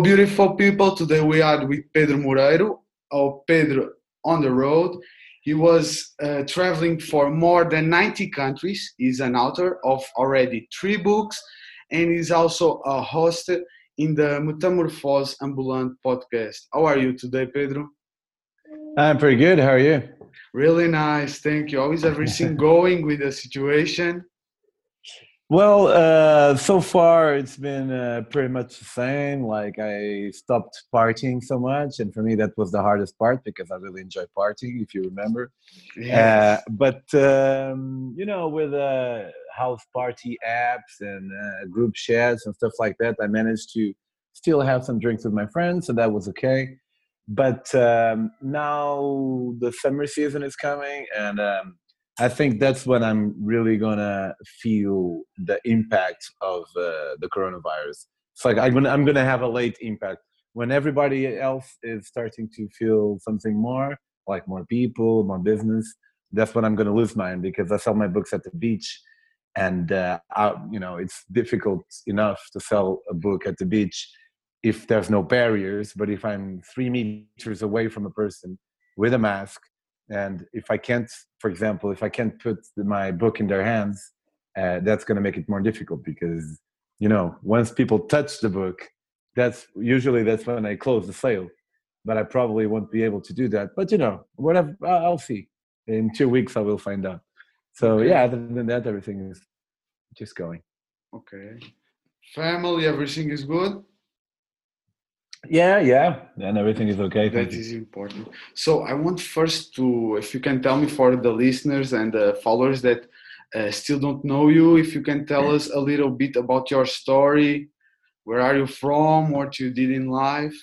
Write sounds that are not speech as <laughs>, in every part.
beautiful people. Today we are with Pedro Moreiro, or Pedro on the road. He was uh, traveling for more than 90 countries. He's an author of already three books, and he's also a host in the Metamorphose Ambulant podcast. How are you today, Pedro? I'm pretty good. How are you? Really nice. Thank you. How is everything <laughs> going with the situation? Well, uh, so far it's been uh, pretty much the same. Like I stopped partying so much, and for me that was the hardest part because I really enjoy partying, if you remember. Yes. Uh, but um, you know, with uh, house party apps and uh, group chats and stuff like that, I managed to still have some drinks with my friends, so that was okay. But um, now the summer season is coming, and um, I think that's when I'm really gonna feel the impact of uh, the coronavirus. It's like I'm gonna I'm gonna have a late impact when everybody else is starting to feel something more, like more people, more business. That's when I'm gonna lose mine because I sell my books at the beach, and uh, I, you know it's difficult enough to sell a book at the beach if there's no barriers. But if I'm three meters away from a person with a mask and if i can't for example if i can't put my book in their hands uh, that's going to make it more difficult because you know once people touch the book that's usually that's when i close the sale. But i probably won't be able to do that. But you know whatever i'll see. In two weeks i will find out. So okay. yeah other than that everything is just going. Okay. Family everything is good yeah, yeah, and everything is okay. That is important. So I want first to, if you can tell me for the listeners and the followers that uh, still don't know you, if you can tell us a little bit about your story. Where are you from? What you did in life?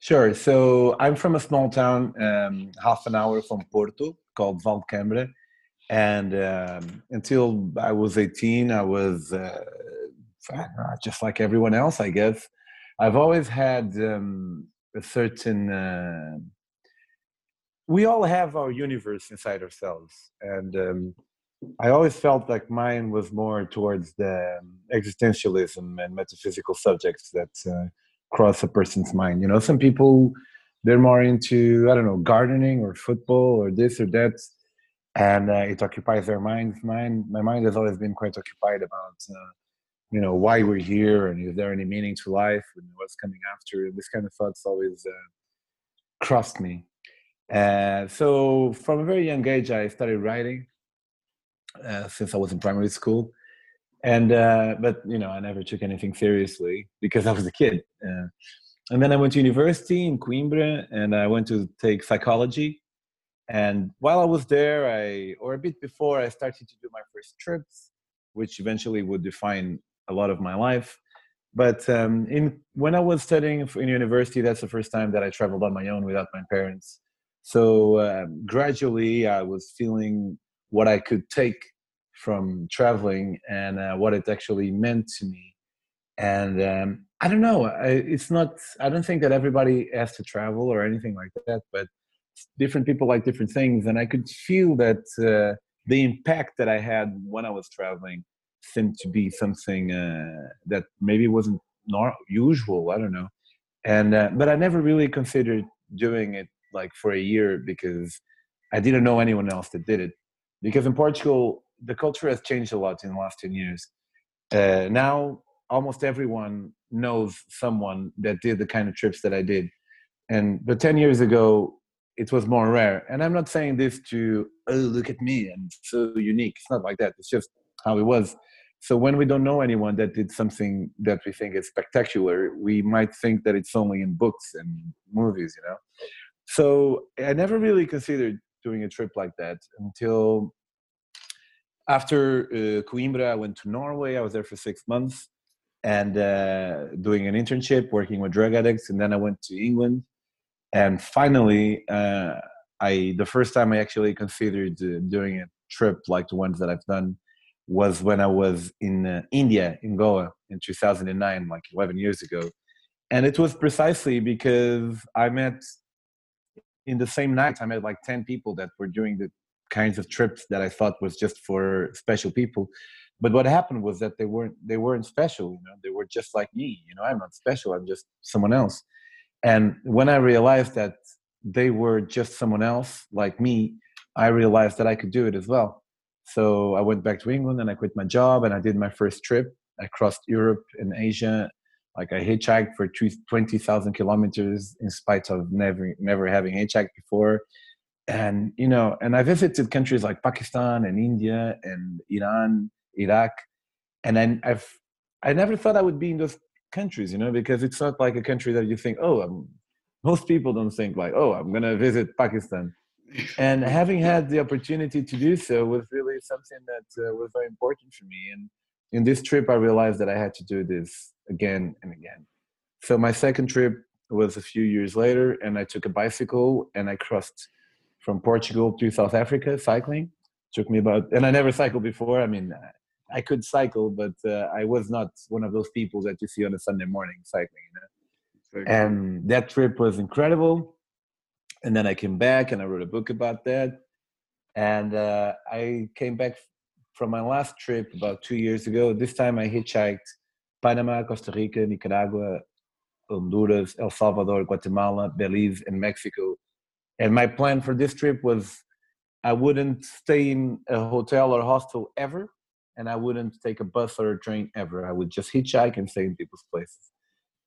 Sure. So I'm from a small town, um, half an hour from Porto, called Vale de Cambra, and um, until I was 18, I was uh, just like everyone else, I guess. I've always had um, a certain. Uh, we all have our universe inside ourselves, and um, I always felt like mine was more towards the um, existentialism and metaphysical subjects that uh, cross a person's mind. You know, some people they're more into I don't know gardening or football or this or that, and uh, it occupies their minds. Mine, my mind has always been quite occupied about uh, you know why we're here and is there any meaning to life and what's coming after And this kind of thoughts always uh, crossed me. Uh, so from a very young age i started writing uh, since i was in primary school. And uh, but you know i never took anything seriously because i was a kid. Uh, and then i went to university in coimbra and i went to take psychology. And while i was there i or a bit before i started to do my first trips which eventually would define a lot of my life. But um, in when I was studying in university, that's the first time that I traveled on my own without my parents. So um, gradually, I was feeling what I could take from traveling and uh, what it actually meant to me. And um, I don't know. I, it's not. I don't think that everybody has to travel or anything like that. But different people like different things, and I could feel that uh, the impact that I had when I was traveling seemed to be something uh, that maybe wasn't not usual. I don't know, and uh, but I never really considered doing it like for a year because I didn't know anyone else that did it. Because in Portugal, the culture has changed a lot in the last ten years. Uh, now, almost everyone knows someone that did the kind of trips that I did, and but ten years ago, it was more rare. And I'm not saying this to oh look at me, I'm so unique. It's not like that. It's just how it was. So when we don't know anyone that did something that we think is spectacular, we might think that it's only in books and movies, you know. So I never really considered doing a trip like that until after uh, Coimbra. I went to Norway. I was there for six months and uh, doing an internship, working with drug addicts, and then I went to England. And finally, uh, I the first time I actually considered uh, doing a trip like the ones that I've done was when I was in uh, India, in Goa, in 2009, like 11 years ago. And it was precisely because I met in the same night, I met like 10 people that were doing the kinds of trips that I thought was just for special people. But what happened was that they weren't they weren't special. You know, they were just like me. You know, I'm not special. I'm just someone else. And when I realized that they were just someone else like me, I realized that I could do it as well. So I went back to England and I quit my job and I did my first trip. I crossed Europe and Asia. Like I hitchhiked for 20,000 kilometers in spite of never, never having hitchhiked before. And, you know, and I visited countries like Pakistan and India and Iran, Iraq. And then I've, I never thought I would be in those countries, you know, because it's not like a country that you think, oh, I'm, most people don't think like, oh, I'm going to visit Pakistan and having had the opportunity to do so was really something that uh, was very important for me. And in this trip i realized that i had to do this again and again. So my second trip was a few years later and i took a bicycle and i crossed from portugal to south africa cycling. It took me about and i never cycled before. I mean i could cycle but uh, i was not one of those people that you see on a sunday morning cycling you know? and that trip was incredible and then I came back and I wrote a book about that. And uh, I came back from my last trip about two years ago. This time I hitchhiked Panama, Costa Rica, Nicaragua, Honduras, El Salvador, Guatemala, Belize, and Mexico. And my plan for this trip was I wouldn't stay in a hotel or hostel ever, and I wouldn't take a bus or a train ever. I would just hitchhike and stay in people's places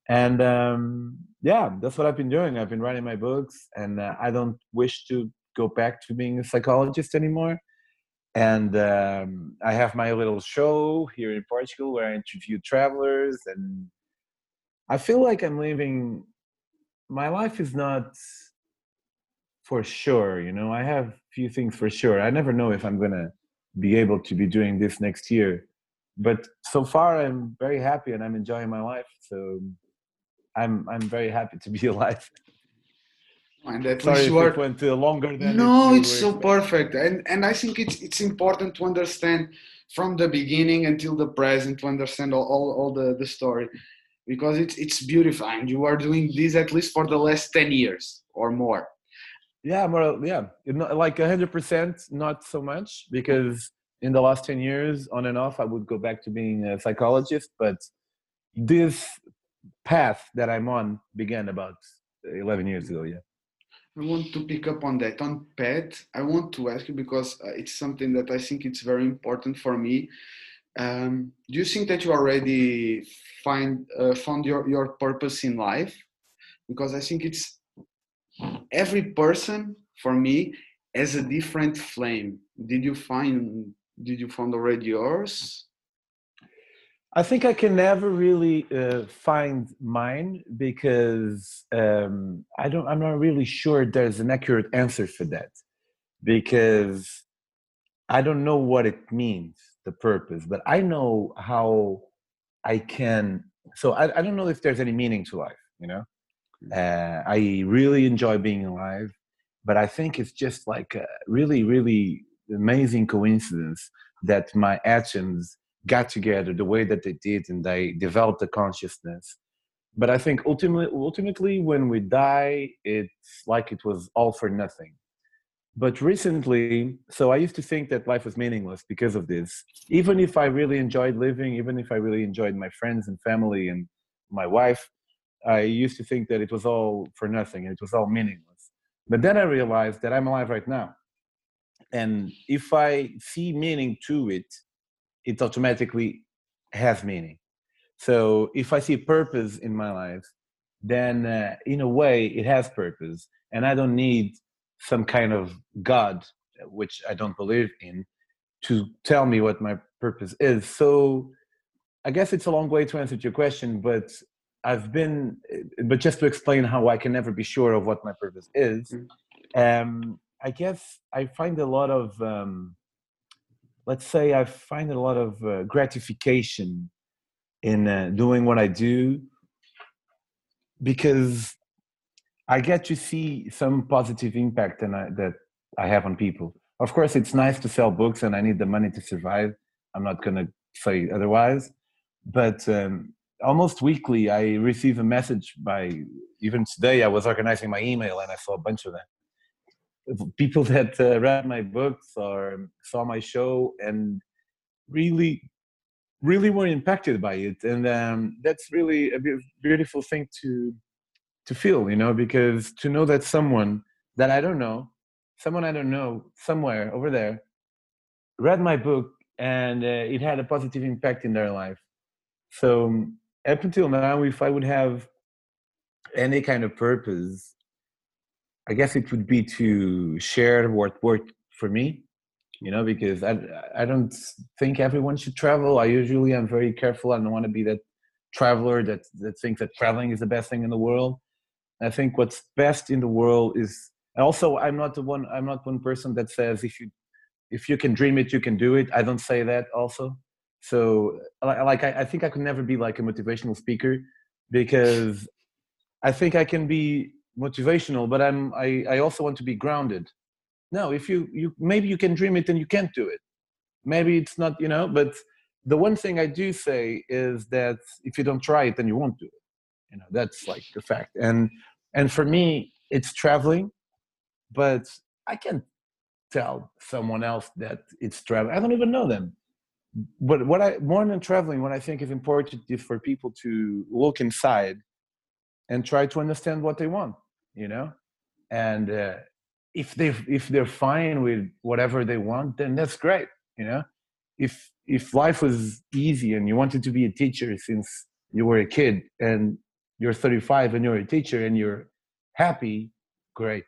and um, yeah that's what i've been doing. I've been writing my books and uh, i don't wish to go back to being a psychologist anymore. And um, i have my little show here in portugal where i interview travelers and i feel like i'm living my life is not for sure you know? I have few things for sure. I never know if i'm gonna be able to be doing this next year. But so far i'm very happy and i'm enjoying my life so I'm I'm very happy to be <laughs> alive. And at Sorry least you are, went uh, longer than no, it's so perfect, and and I think it's it's important to understand from the beginning until the present to understand all, all, all the, the story. Because it's it's beautiful and you are doing this at least for the last 10 years or more. Yeah more yeah. Like 100% not so much. Because in the last 10 years on and off i would go back to being a psychologist. But this path that I'm on began about 11 years ago. Yeah. I want to pick up on that on pet. I want to ask you because uh, it's something that I think it's very important for me. Um, do you think that you already find uh, found your your purpose in life? Because I think it's every person for me has a different flame. Did you find did you find already yours? I think I can never really uh, find mine because um, I don't. I'm not really sure there's an accurate answer for that because I don't know what it means, the purpose, but I know how I can. So I, I don't know if there's any meaning to life. You know, uh, I really enjoy being alive, but I think it's just like a really, really amazing coincidence that my actions got together the way that they did and they developed a consciousness. But i think ultimately ultimately when we die it's like it was all for nothing. But recently so i used to think that life was meaningless because of this. Even if i really enjoyed living even if i really enjoyed my friends and family and my wife i used to think that it was all for nothing and it was all meaningless. But then i realized that i'm alive right now. And if i see meaning to it it automatically has meaning. So if I see purpose in my life, then uh, in a way it has purpose, and I don't need some kind of God, which I don't believe in, to tell me what my purpose is. So I guess it's a long way to answer your question, but I've been, but just to explain how I can never be sure of what my purpose is, mm. um, I guess I find a lot of um, let's say I find a lot of uh, gratification in uh, doing what I do because I get to see some positive impact and that I have on people. Of course, it's nice to sell books and I need the money to survive. I'm not going to say otherwise. But um, almost weekly, I receive a message by, even today, I was organizing my email and I saw a bunch of them people <laughs> that uh, read my books or saw my show and really really were impacted by it, and um, that's really a beautiful thing to to feel, you know, because to know that someone that I don't know, someone I don't know somewhere over there, read my book and uh, it had a positive impact in their life. So um, up until now, if I would have any kind of purpose, I guess it would be to share what worked for me, you know, because I I don't think everyone should travel. I usually am very careful. I don't want to be that traveler that that thinks that traveling is the best thing in the world. I think what's best in the world is also I'm not the one I'm not one person that says if you if you can dream it you can do it. I don't say that also. So like I, I think I could never be like a motivational speaker because I think I can be motivational, but I'm I, I also want to be grounded. No, if you you maybe you can dream it and you can't do it. Maybe it's not, you know, but the one thing I do say is that if you don't try it, then you won't do it you know that's like the fact and and for me it's traveling but i can't tell someone else that it's traveling i don't even know them but what i more than traveling what i think is important is for people to look inside and try to understand what they want you know and uh, if they if they're fine with whatever they want then that's great you know if if life was easy and you wanted to be a teacher since you were a kid and you're 35 and you're a teacher and you're happy, great.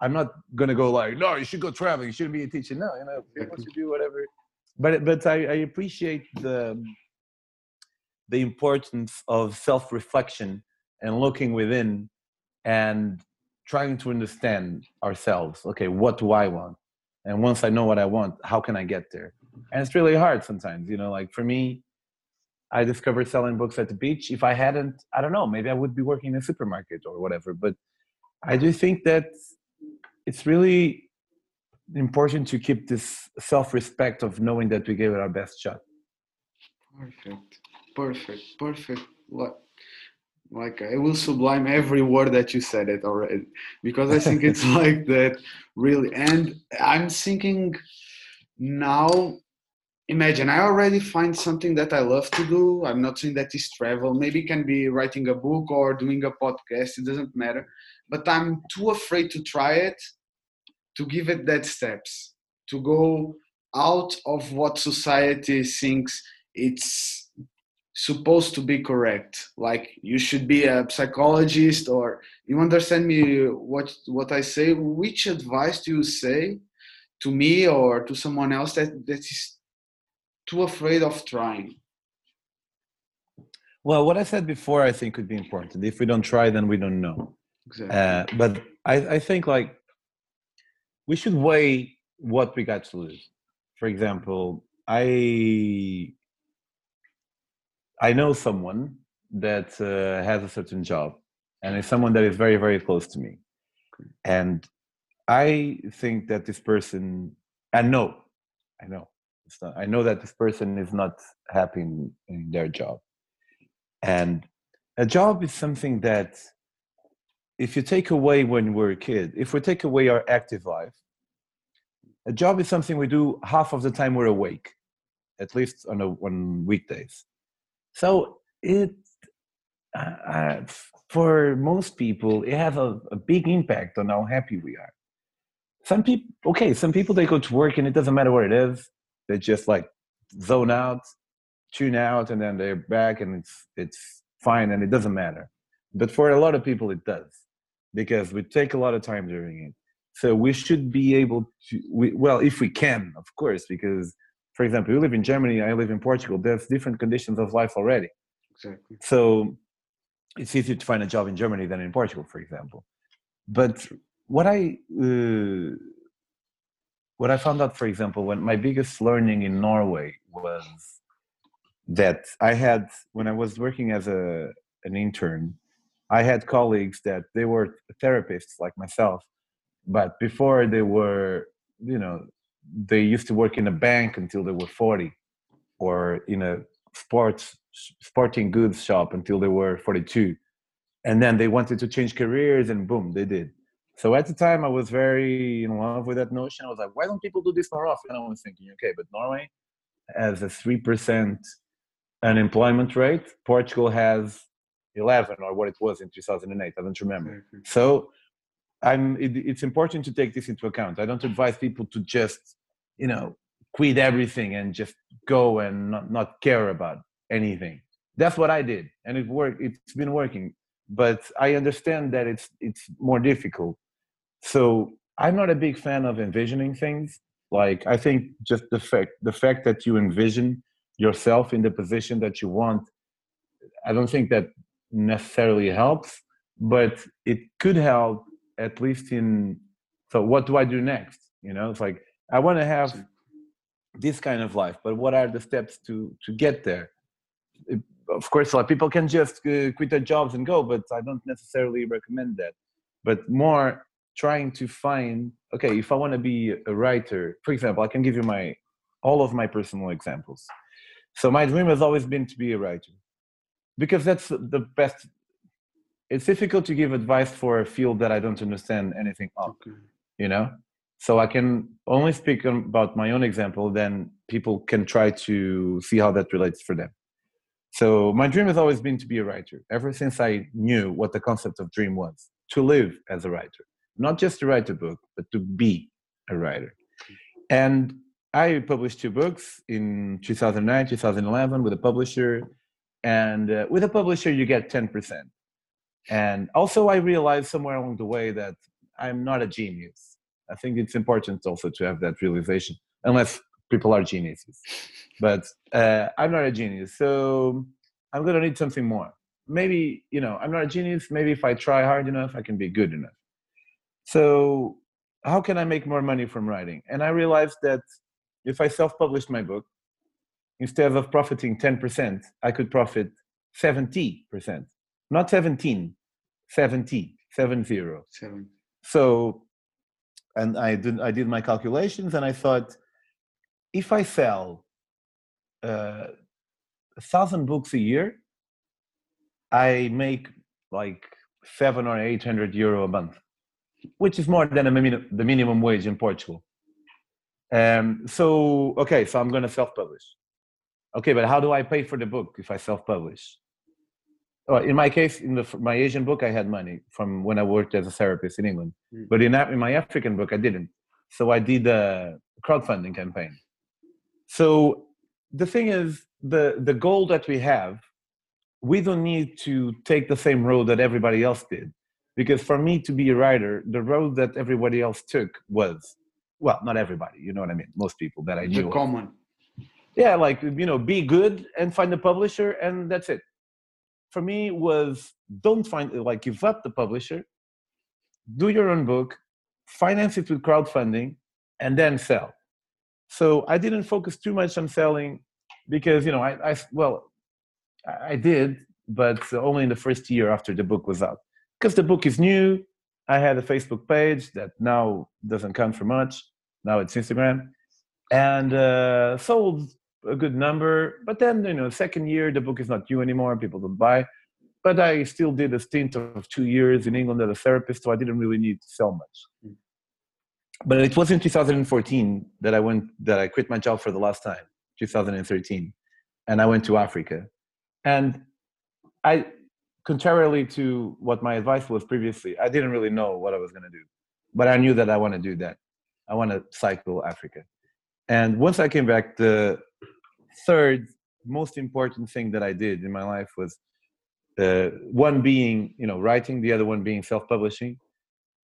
I'm not gonna go like, no, you should go traveling. You shouldn't be a teacher. No, you know, you want to do whatever. But but I, I appreciate the the importance of self-reflection and looking within and trying to understand ourselves. Okay, what do I want? And once I know what I want, how can I get there? And it's really hard sometimes, you know, like for me, I discovered selling books at the beach. If I hadn't, I don't know, maybe I would be working in a supermarket or whatever. But I do think that it's really important to keep this self-respect of knowing that we gave it our best shot. Perfect, perfect, perfect. What? Like I will sublime every word that you said it already because I think it's <laughs> like that really. And I'm thinking now imagine i already find something that i love to do. I'm not saying that is travel. Maybe it can be writing a book or doing a podcast. It doesn't matter. But i'm too afraid to try it to give it that steps to go out of what society thinks it's supposed to be correct like you should be a psychologist or you understand me what what i say which advice do you say to me or to someone else that that is too afraid of trying? Well, what I said before, I think could be important. If we don't try, then we don't know. Exactly. Uh, but I, I think like we should weigh what we got to lose. For example, I I know someone that uh, has a certain job, and it's someone that is very very close to me, and I think that this person, I know, I know not, I know that this person is not happy in, in their job. And a job is something that if you take away when we're a kid, if we take away our active life, a job is something we do half of the time we're awake, at least on, a, on weekdays. So it, uh, uh for most people, it has a, a big impact on how happy we are. Some people, okay, some people they go to work and it doesn't matter what it is they just like zone out, tune out, and then they're back, and it's it's fine, and it doesn't matter. But for a lot of people, it does because we take a lot of time doing it. So we should be able to, we, well, if we can, of course, because for example, you live in Germany, I live in Portugal. There's different conditions of life already. Exactly. So it's easier to find a job in Germany than in Portugal, for example. But what I uh, what I found out, for example, when my biggest learning in Norway was that I had when I was working as a an intern, I had colleagues that they were therapists like myself, but before they were, you know, they used to work in a bank until they were 40 or in a sports sporting goods shop until they were 42 and then they wanted to change careers and boom they did so at the time, I was very in love with that notion. I was like, why don't people do this more often? And I was thinking, okay, but Norway has a 3% unemployment rate. Portugal has 11 or what it was in 2008. I don't remember. So I'm, it, it's important to take this into account. I don't advise people to just, you know, quit everything and just go and not, not care about anything. That's what I did, and it worked. It's been working, but I understand that it's it's more difficult. So I'm not a big fan of envisioning things. Like I think just the fact the fact that you envision yourself in the position that you want, I don't think that necessarily helps, but it could help at least in so what do I do next? You know, it's like I want to have this kind of life, but what are the steps to to get there? It, of course, like people can just uh, quit their jobs and go, but I don't necessarily recommend that. But more trying to find okay, if I want to be a writer, for example, I can give you my all of my personal examples. So my dream has always been to be a writer because that's the best. It's difficult to give advice for a field that I don't understand anything of, okay. you know. So I can only speak about my own example. Then people can try to see how that relates for them. So my dream has always been to be a writer. Ever since I knew what the concept of dream was, to live as a writer, not just to write a book, but to be a writer. And I published two books in 2009, 2011 with a publisher. And uh, with a publisher, you get 10%. And also, I realized somewhere along the way that I'm not a genius. I think it's important also to have that realization, unless people are geniuses. But uh, I'm not a genius, so I'm gonna need something more. Maybe you know, I'm not a genius. Maybe if I try hard enough, I can be good enough. So how can I make more money from writing? And I realized that if I self-published my book, instead of profiting 10%, I could profit 70%, not 17, 70, 70. Seven. So, and I did, I did my calculations and I thought, if I sell uh, a thousand books a year, I make like seven or eight hundred euro a month, which is more than min- the minimum wage in Portugal. Um, so okay, so I'm going to self-publish. Okay, but how do I pay for the book if I self-publish? Well, in my case, in the, my Asian book, I had money from when I worked as a therapist in England. Mm. But in, in my African book, I didn't. So I did a crowdfunding campaign. So the thing is, the the goal that we have, we don't need to take the same road that everybody else did. Because for me to be a writer, the road that everybody else took was, well, not everybody, you know what I mean? Most people that I knew. The common. Yeah, like you know, be good and find a publisher, and that's it. For me, was don't find like give up the publisher, do your own book, finance it with crowdfunding, and then sell so I didn't focus too much on selling because you know I, I well I did, but only in the first year after the book was out because the book is new. I had a Facebook page that now doesn't count for much. Now it's Instagram, and uh, sold a good number. But then you know, second year the book is not due anymore. People don't buy. But I still did a stint of two years in England as a therapist, so I didn't really need to sell much. Mm but it was in 2014 that I went that I quit my job for the last time, 2013, and I went to Africa, and I, contrarily to what my advice was previously, I didn't really know what I was going to do, but I knew that I want to do that. I want to cycle Africa, and once I came back, the third most important thing that I did in my life was uh, one being you know writing, the other one being self-publishing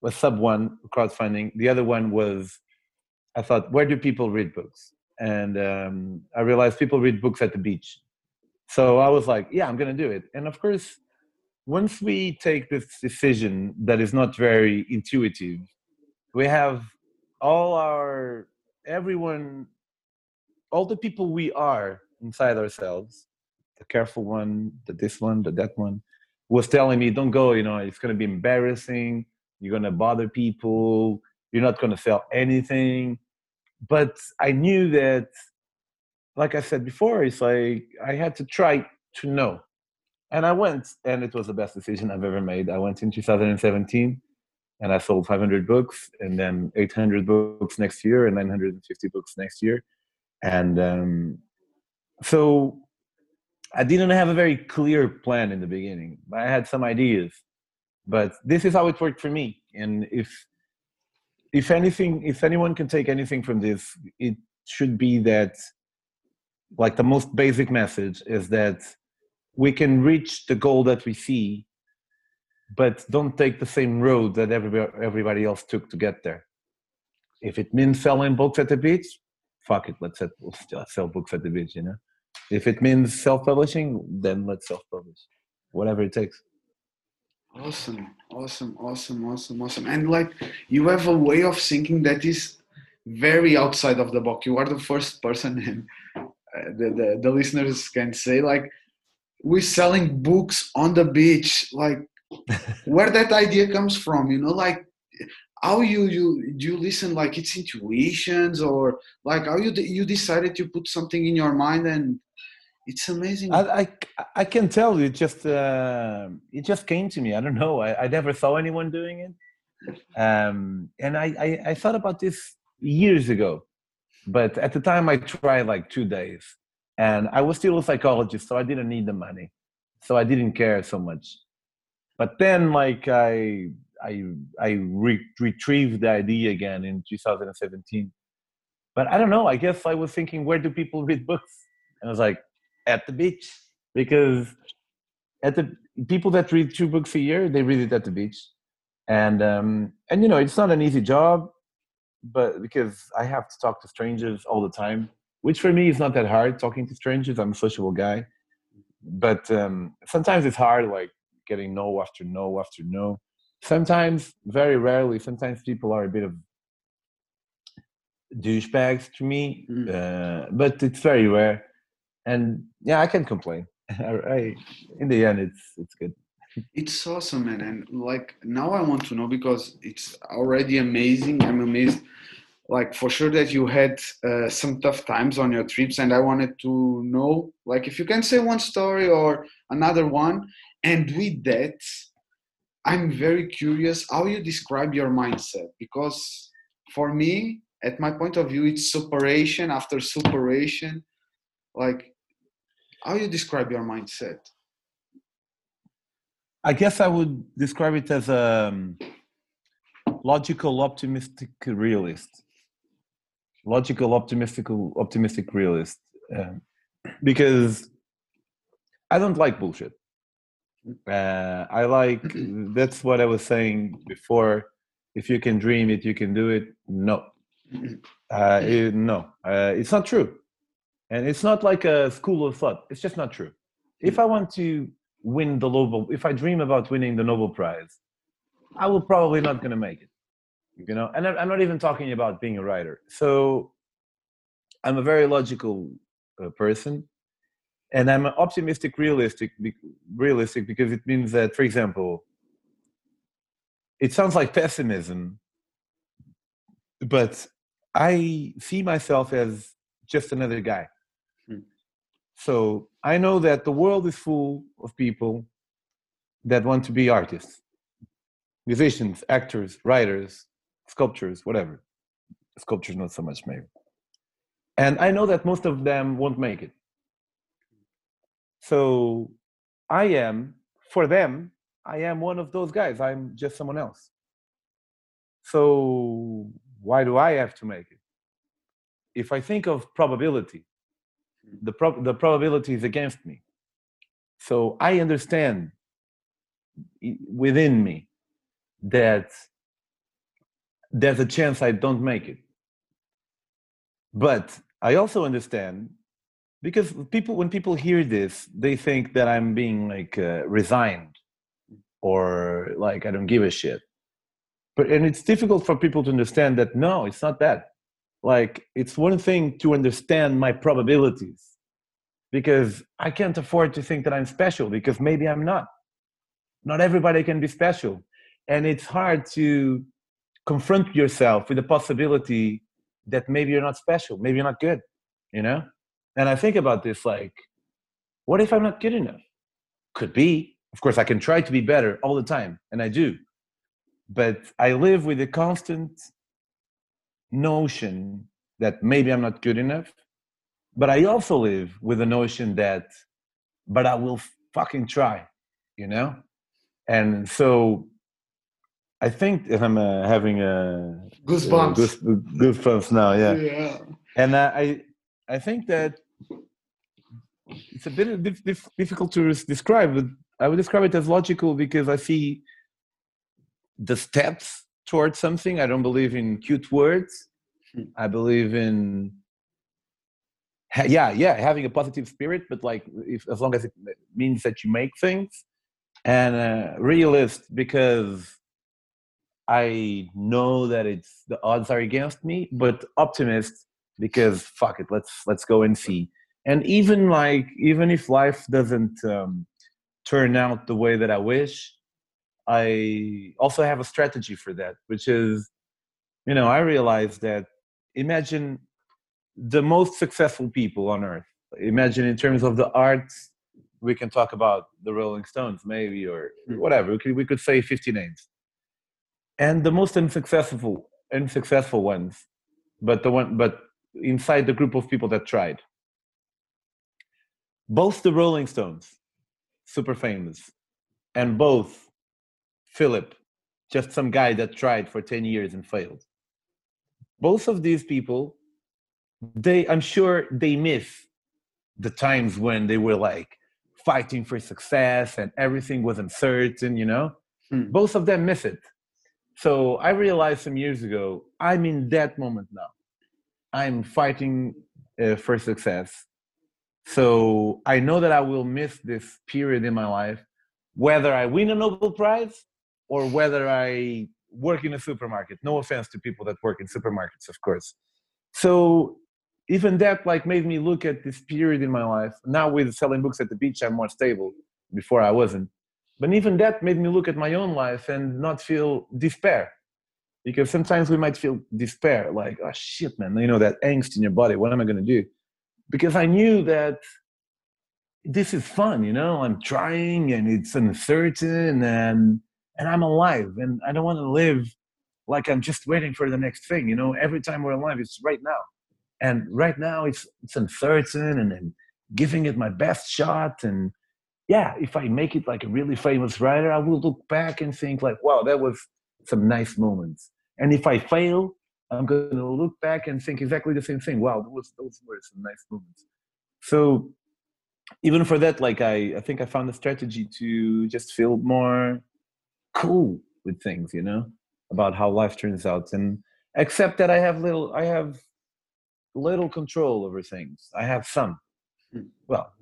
was sub one crowdfunding. The other one was I thought, where do people read books? And um, I realized people read books at the beach. So I was like, yeah, I'm going to do it. And of course, once we take this decision that is not very intuitive, we have all our, everyone, all the people we are inside ourselves, the careful one, the this one, the that one, was telling me, don't go, you know, it's going to be embarrassing you're going to bother people you're not going to sell anything. But i knew that like i said before it's like i had to try to know. And i went and it was the best decision i've ever made. I went in 2017 and i sold 500 books and then 800 books next year and 950 books next year and um, so I didn't have a very clear plan in the beginning. I had some ideas, but this is how it worked for me. And if if anything, if anyone can take anything from this, it should be that like the most basic message is that we can reach the goal that we see but don't take the same road that everybody, everybody else took to get there if it means selling books at the beach fuck it let's sell books at the beach you know? If it means self-publishing then let's self-publish. Whatever it takes. Awesome awesome awesome awesome awesome. And like you have a way of thinking that is very outside of the box. You are the first person <laughs> and uh, the, the, the listeners can say like we're selling books on the beach like <laughs> where that idea comes from you know? Like how you you do you listen like it's intuitions or like how you you decided to put something in your mind and it's amazing. I i, I can tell you just uh, it just came to me. I don't know. I, I never saw anyone doing it. Um, and I, I i thought about this years ago but at the time i tried like two days and i was still a psychologist so i didn't need the money. So i didn't care so much. But then like i i i re- retrieved the idea again in 2017 but i don't know i guess i was thinking where do people read books? And i was like at the beach. Because at the people that read two books a year they read it at the beach. And um and you know it's not an easy job but because i have to talk to strangers all the time which for me is not that hard talking to strangers. I'm a sociable guy. But um sometimes it's hard like getting no after no after no. Sometimes, very rarely, sometimes people are a bit of douchebags to me, mm. uh, but it's very rare. And yeah, I can't complain. <laughs> I, I, in the end, it's it's good. It's awesome, man. And like now, I want to know because it's already amazing. I'm amazed like for sure that you had uh, some tough times on your trips and i wanted to know like if you can say one story or another one and with that i'm very curious how you describe your mindset because for me at my point of view it's separation after separation like how you describe your mindset? I guess i would describe it as a um, logical optimistic realist. Logical optimistic optimistic realist. Uh, because i don't like bullshit uh, I like <clears throat> that's what I was saying before. If you can dream it, you can do it. No, uh, it, no, uh, it's not true, and it's not like a school of thought. It's just not true. If I want to win the Nobel, if I dream about winning the Nobel Prize, I will probably not going to make it. You know, and I'm not even talking about being a writer. So I'm a very logical uh, person and i'm optimistic realistic realistic because it means that for example it sounds like pessimism but i see myself as just another guy. Hmm. so i know that the world is full of people that want to be artists musicians actors writers sculptors whatever. Sculptures not so much maybe. And i know that most of them won't make it so I am, for them, I am one of those guys. I'm just someone else. So why do I have to make it? If I think of probability, hmm. the, pro- the probability is against me. So I understand within me that there's a chance I don't make it. But I also understand because people when people hear this they think that i'm being like uh, resigned or like i don't give a shit. But and it's difficult for people to understand that no it's not that. Like it's one thing to understand my probabilities because i can't afford to think that i'm special because maybe i'm not. Not everybody can be special. And it's hard to confront yourself with the possibility that maybe you're not special maybe you're not good you know and I think about this like, what if I'm not good enough? Could be. Of course, I can try to be better all the time, and I do. But I live with a constant notion that maybe I'm not good enough. But I also live with the notion that but I will fucking try, you know? And so I think if I'm uh, having a goosebumps. Uh, goose, goosebumps now, yeah. Yeah. And uh, I, I think that it's a bit dif- dif- difficult to describe, but I would describe it as logical because I see the steps towards something. I don't believe in cute words. Hmm. I believe in yeah, yeah, having a positive spirit, but like if as long as it means that you make things, and uh, realist because I know that it's the odds are against me, but optimist because fuck it, let's let's go and see. And even like even if life doesn't um, turn out the way that I wish, I also have a strategy for that, which is, you know, I realize that imagine the most successful people on earth. Imagine in terms of the arts, we can talk about the Rolling Stones, maybe, or hmm. whatever. We could, we could say 50 names. And the most unsuccessful, unsuccessful ones, but the one, but inside the group of people that tried. Both the Rolling Stones, super famous, and both Philip, just some guy that tried for 10 years and failed. Both of these people, they I'm sure they miss the times when they were like fighting for success and everything was uncertain, you know? Hmm. Both of them miss it. So I realized some years ago, I'm in that moment now. I'm fighting uh, for success. So I know that I will miss this period in my life, whether I win a Nobel Prize or whether I work in a supermarket. No offense to people that work in supermarkets, of course. So even that like made me look at this period in my life. Now with selling books at the beach, I'm more stable. Before I wasn't. But even that made me look at my own life and not feel despair. Because sometimes we might feel despair, like, oh shit, man, you know, that angst in your body. What am I gonna do? Because I knew that this is fun, you know, I'm trying and it's uncertain and and I'm alive and I don't want to live like I'm just waiting for the next thing. You know, every time we're alive, it's right now. And right now it's it's uncertain and, and giving it my best shot. And yeah, if I make it like a really famous writer, I will look back and think like, wow, that was some nice moments. And if I fail, I'm gonna look back and think exactly the same thing. Wow, those those were some nice moments. So even for that, like I, I think I found a strategy to just feel more cool with things, you know, about how life turns out. And accept that I have little, I have little control over things. I have some. Hmm. Well,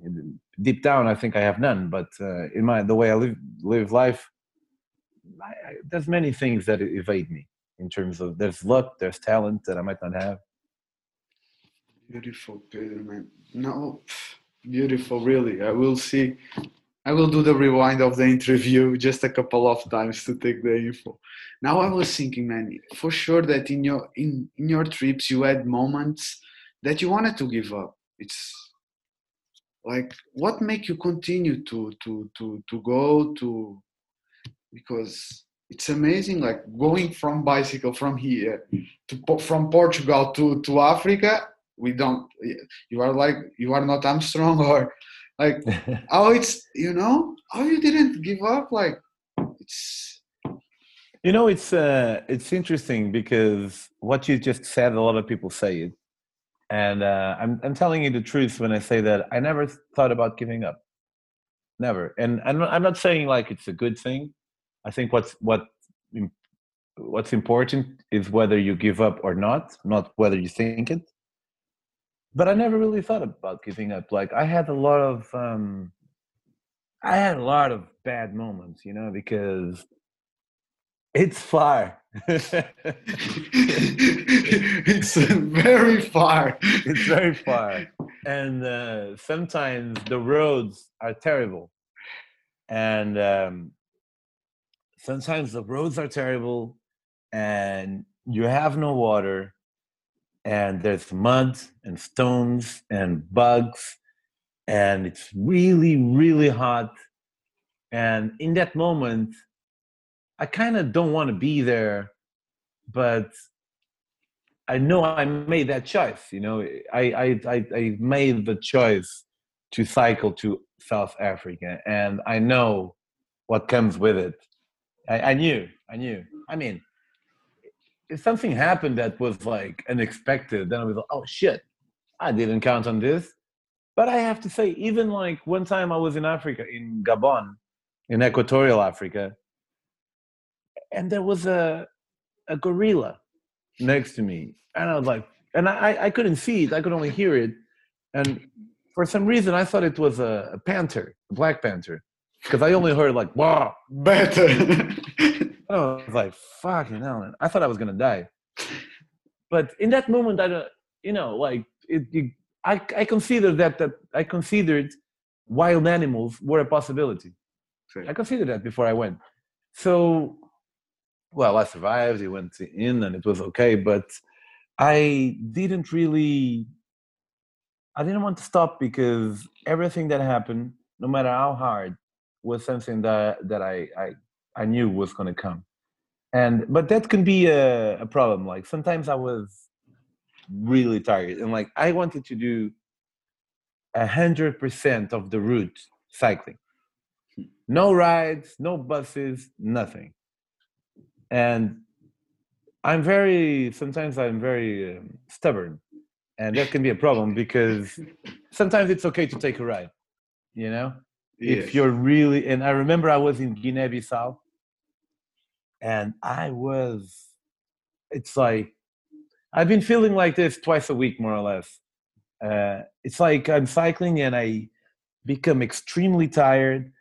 deep down, I think I have none. But uh, in my the way I live live life, I, I, there's many things that evade me. In terms of there's luck, there's talent that I might not have. Beautiful, Pedro, man. No, beautiful, really. I will see I will do the rewind of the interview <laughs> just a couple of times to take the info. Now I was thinking, man, for sure that in your in, in your trips you had moments that you wanted to give up. It's like what make you continue to to to to go to because it's amazing like going from bicycle from here to from Portugal to to Africa we don't you are like you are not Armstrong or like <laughs> oh it's you know how you didn't give up like it's you know it's uh it's interesting because what you just said a lot of people say it. And uh, I'm, I'm telling you the truth when i say that i never thought about giving up. Never. And i'm, I'm not saying like it's a good thing i think what's what what's important is whether you give up or not not whether you think it but I never really thought about giving up. Like I had a lot of, um, I had a lot of bad moments, you know, because it's far. <laughs> it's very far. It's very far, and uh, sometimes the roads are terrible, and um, sometimes the roads are terrible, and you have no water and there's mud and stones and bugs and it's really really hot and in that moment i kind of don't want to be there but i know i made that choice you know I, I i i made the choice to cycle to South Africa, and I know what comes with it. I, I knew, I knew. I mean, if something happened that was like unexpected, then I was like, oh shit, I didn't count on this. But I have to say, even like one time I was in Africa, in Gabon, in Equatorial Africa, and there was a a gorilla next to me, and I was like, and I I couldn't see it, I could only hear it, and for some reason I thought it was a, a panther, a black panther, because I only heard like wow, Better. <laughs> I was like fucking hell, I thought I was gonna die, but in that moment I don't, you know, like it, it I I considered that that I considered wild animals were a possibility. Sim. I considered that before I went. So, well, I survived. He went in, and it was okay. But I didn't really. I didn't want to stop because everything that happened, no matter how hard, was something that that I I, I knew was going to come. And but that can be a, a problem. Like sometimes I was really tired, and like I wanted to do a hundred percent of the route cycling no rides, no buses, nothing. And I'm very, sometimes I'm very um, stubborn. And that can be a problem because sometimes it's okay to take a ride, you know? If you're really, and I remember I was in Guinea Bissau and I was, it's like, I've been feeling like this twice a week, more or less. Uh, it's like I'm cycling and I become extremely tired.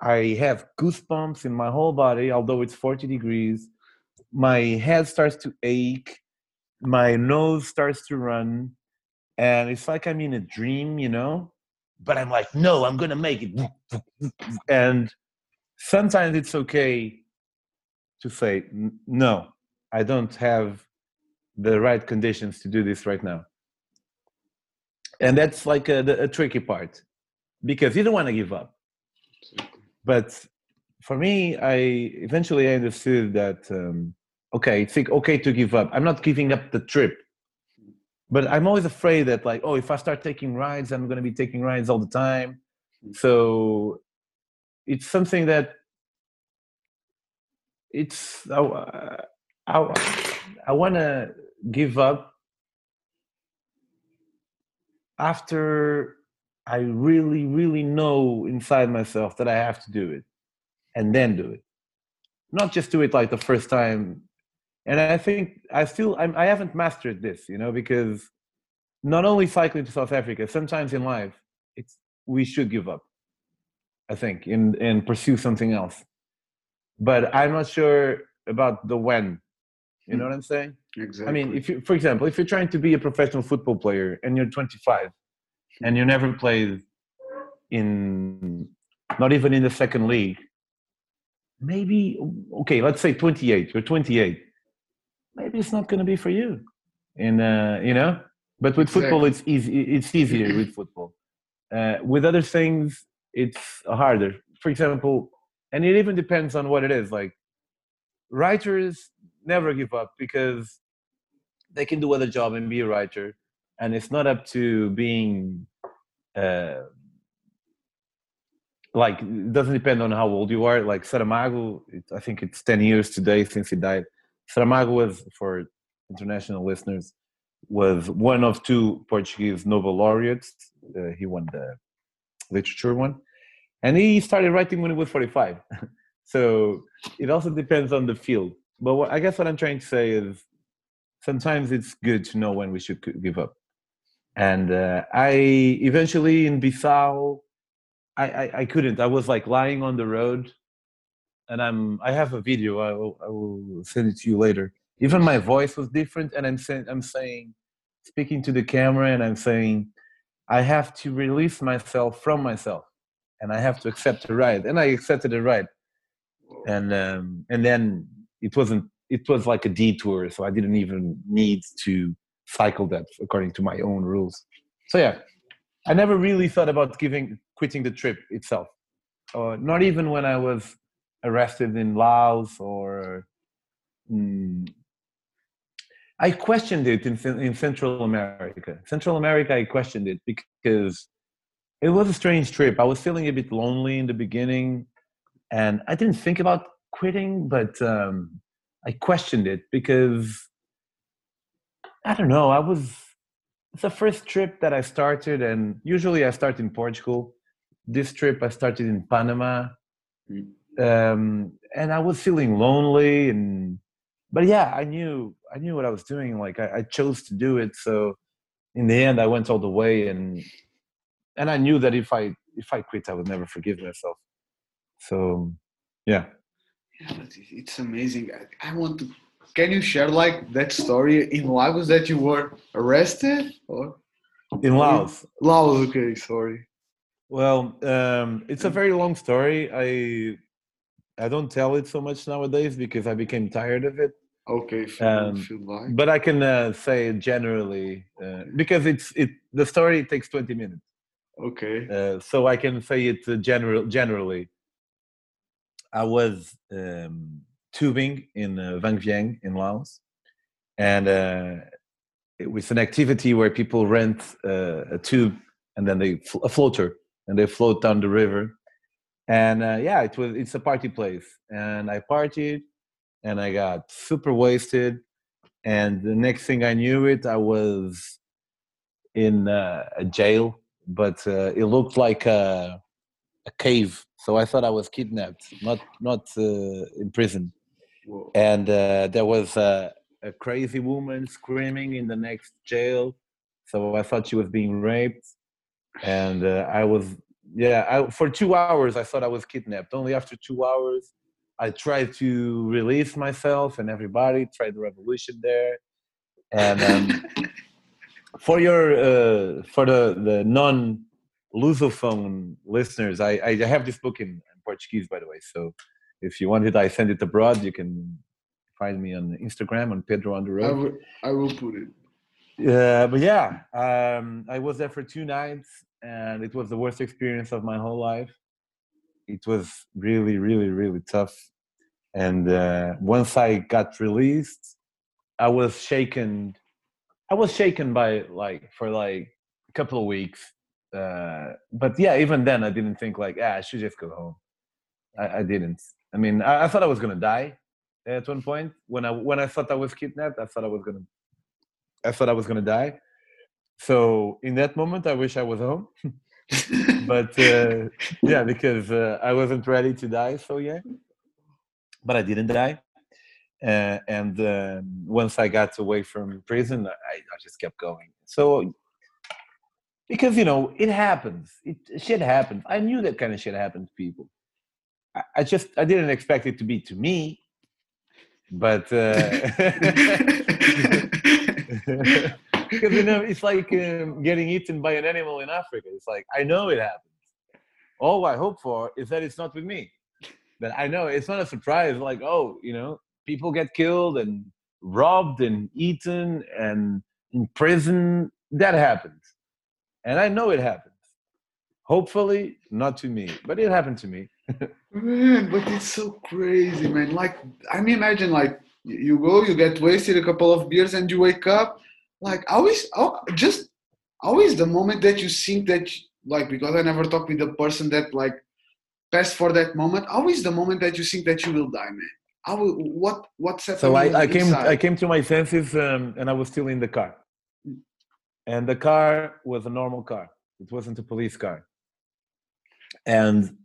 I have goosebumps in my whole body, although it's 40 degrees. My head starts to ache. My nose starts to run. And it's like I'm in a dream, you know? But I'm like, no, I'm going to make it. And sometimes it's okay to say, no, I don't have the right conditions to do this right now. And that's like a, a tricky part because you don't want to give up but for me i eventually i understood that um, okay it's okay to give up i'm not giving up the trip but i'm always afraid that like oh if i start taking rides i'm going to be taking rides all the time mm. so it's something that it's i, I, I want to give up after I really, really know inside myself that I have to do it and then do it. Not just do it like the first time. And I think I still, I'm, I haven't mastered this, you know, because not only cycling to South Africa, sometimes in life, it's, we should give up, I think, and, and pursue something else. But I'm not sure about the when. You know hmm. what I'm saying? Exactly. I mean, if you, for example, if you're trying to be a professional football player and you're 25 and you never played in, not even in the second league, maybe, okay, let's say 28, you're 28. Maybe it's not going to be for you. And, uh, you know, but with football, it's easy. It's easier with football. Uh, with other things, it's harder. For example, and it even depends on what it is. Like writers never give up because they can do other job and be a writer and it's not up to being uh, like it doesn't depend on how old you are like saramago it, i think it's 10 years today since he died saramago was for international listeners was one of two portuguese nobel laureates. Uh, he won the literature one. And he started writing when he was 45 <laughs> so it also depends on the field. But what, i guess what i'm trying to say is sometimes it's good to know when we should give up. And uh, i eventually in bissau I, I i couldn't. I was like lying on the road and i'm i have a video i will, I will send it to you later. Even my voice was different and i'm saying i'm saying speaking to the camera and i'm saying i have to release myself from myself and i have to accept the ride and i accepted the ride. And um, and then it wasn't it was like a detour so i didn't even need to cycle that according to my own rules. So yeah i never really thought about giving quitting the trip itself. Or not even when i was arrested in laos or mm, i questioned it in, in central america central america i questioned it because It was a strange trip. I was feeling a bit lonely in the beginning, and I didn't think about quitting, but um, I questioned it because I don't know. I was it's the first trip that I started, and usually I start in Portugal. This trip I started in Panama, mm. Um, and I was feeling lonely. And but yeah, I knew I knew what I was doing. Like I, I chose to do it, so in the end, I went all the way, and and I knew that if I if I quit, I would never forgive myself. So yeah. Yeah, it's amazing. I, I want to can you share like that story in Lagos that you were arrested or in Laos? Laos, okay, sorry. Well, um, it's a very long story. I I don't tell it so much nowadays because I became tired of it. Okay, um, like. but I can uh, say generally uh, because it's it the story takes twenty minutes. Okay. Uh, so I can say it uh, general generally. I was um, tubing in uh, Vang Vieng in Laos, and uh, it was an activity where people rent uh, a tube and then they a floater and they float down the river. And uh, yeah, it was it's a party place, and I partied, and I got super wasted, and the next thing I knew it, I was in uh, a jail, but uh, it looked like a, a cave. So I thought I was kidnapped, not not uh, in prison. Whoa. and uh, there was a, a, crazy woman screaming in the next jail. So i thought she was being raped. And uh, i was yeah I, for two hours i thought i was kidnapped only after two hours i tried to release myself and everybody tried the revolution there and um, <laughs> for your uh, for the the non lusophone listeners I, I have this book in, in portuguese by the way so if you want it, I send it abroad. You can find me on Instagram on Pedro on the road. I will, I will put it. Uh, but yeah, um, I was there for two nights, and it was the worst experience of my whole life. It was really, really, really tough. And uh, once I got released, I was shaken. I was shaken by like for like a couple of weeks. Uh, but yeah, even then, I didn't think like, ah, I should just go home. I, I didn't. I mean, I, I, thought I was gonna die at one point when I when I thought I was kidnapped. I thought I was gonna, I thought I was gonna die. So in that moment, I wish I was home. <laughs> but uh, yeah, <laughs> because uh, I wasn't ready to die. So yeah, but I didn't die. Uh, and uh, once I got away from prison, I, I just kept going. So because you know it happens, it shit happens. I knew that kind of shit happened to people. I just I didn't expect it to be to me, but uh, <laughs> <laughs> because you know it's like um, getting eaten by an animal in Africa. It's like I know it happens. All I hope for is that it's not with me. That I know it's not a surprise. Like oh, you know, people get killed and robbed and eaten and in prison. That happens, and I know it happens. Hopefully, not to me, but it happened to me <laughs> man, but it's so crazy, man. Like, I mean, imagine like you go, you get wasted a couple of beers, and you wake up. Like, always, oh, just always the moment that you think that, like, because I never talk with the person that like passed for that moment. Always the moment that you think that you will die, man. I will, what what's happening? So I, I came I came to my senses, um, and I was still in the car, and the car was a normal car. It wasn't a police car, and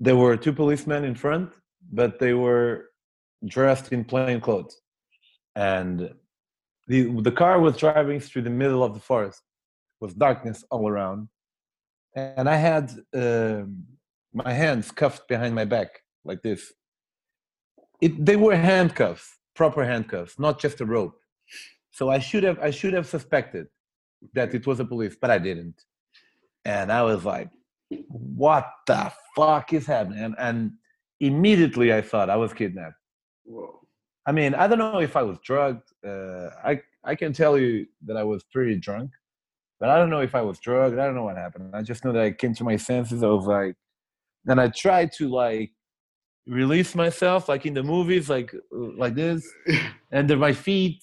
there were two policemen in front, but they were dressed in plain clothes. And the, the car was driving through the middle of the forest with darkness all around. And I had uh, my hands cuffed behind my back like this. It, they were handcuffs, proper handcuffs, not just a rope. So I should have I should have suspected that it was a police, but I didn't. And I was like, what the fuck is happening? And, and immediately I thought I was kidnapped. Whoa. I mean, I don't know if I was drugged. Uh, I I can tell you that I was pretty drunk, but I don't know if I was drugged. I don't know what happened. I just know that I came to my senses. I was like, and I tried to like release myself, like in the movies, like like this, <laughs> under my feet.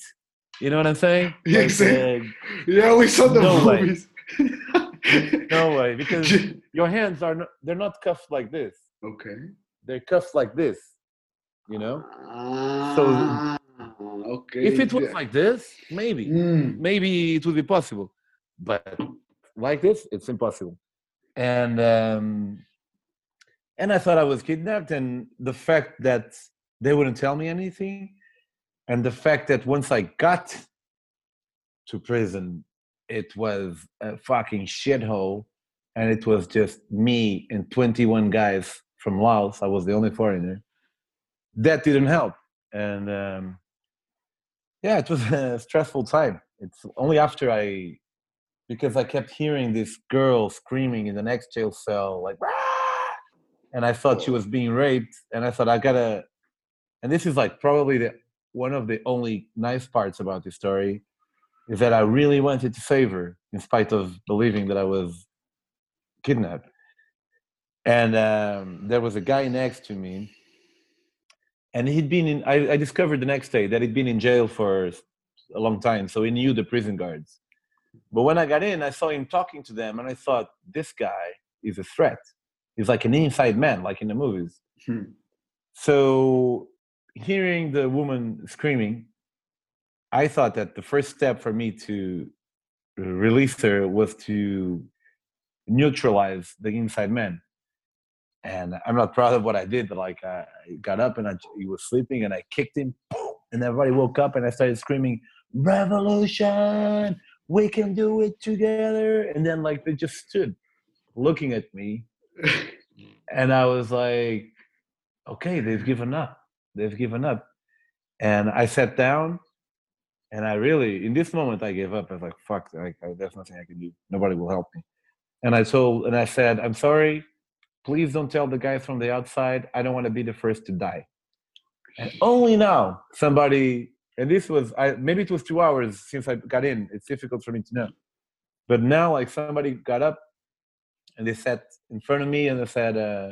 You know what I'm saying? <laughs> Like, uh, yeah, we saw the no movies. <laughs> no way, because your hands are not, they're not cuffed like this. okay. They're cuffed like this. You know. Ah, okay. If it was yeah. like this, maybe, Mm, maybe it would be possible, but like this, it's impossible. And um, and I thought I was kidnapped, and the fact that they wouldn't tell me anything, and the fact that once I got to prison, it was a fucking shithole, and it was just me and 21 guys from Laos. I was the only foreigner. That didn't help, and um, yeah, it was <laughs> a stressful time. It's only after I, because I kept hearing this girl screaming in the next jail cell, like, "Rah!" and I thought she was being raped, and I thought I gotta, and this is like probably the one of the only nice parts about this story, is that I really wanted to save her in spite of believing that I was kidnapped. And um, there was a guy next to me, and he'd been in. I, I discovered the next day that he'd been in jail for a long time, so he knew the prison guards. But when I got in, I saw him talking to them, and I thought this guy is a threat. He's like an inside man, like in the movies. Hmm. So hearing the woman screaming, I thought that the first step for me to release her was to neutralize the inside man. And I'm not proud of what I did, but like I got up and I, he was sleeping and I kicked him, and everybody woke up and I started screaming, "Revolution! We can do it together!" And then like they just stood looking at me, <laughs> and I was like, "Okay, they've given up. They've given up." And I sat down, and I really, in this moment, I gave up. I was like, "Fuck! Like, there's nothing I can do. Nobody will help me." And I told, and I said, "I'm sorry. Please don't tell the guys from the outside. I don't want to be the first to die." And only now, somebody, and this was, I maybe it was two hours since I got in. It's difficult for me to know, but now, like somebody got up, and they sat in front of me, and they said, uh,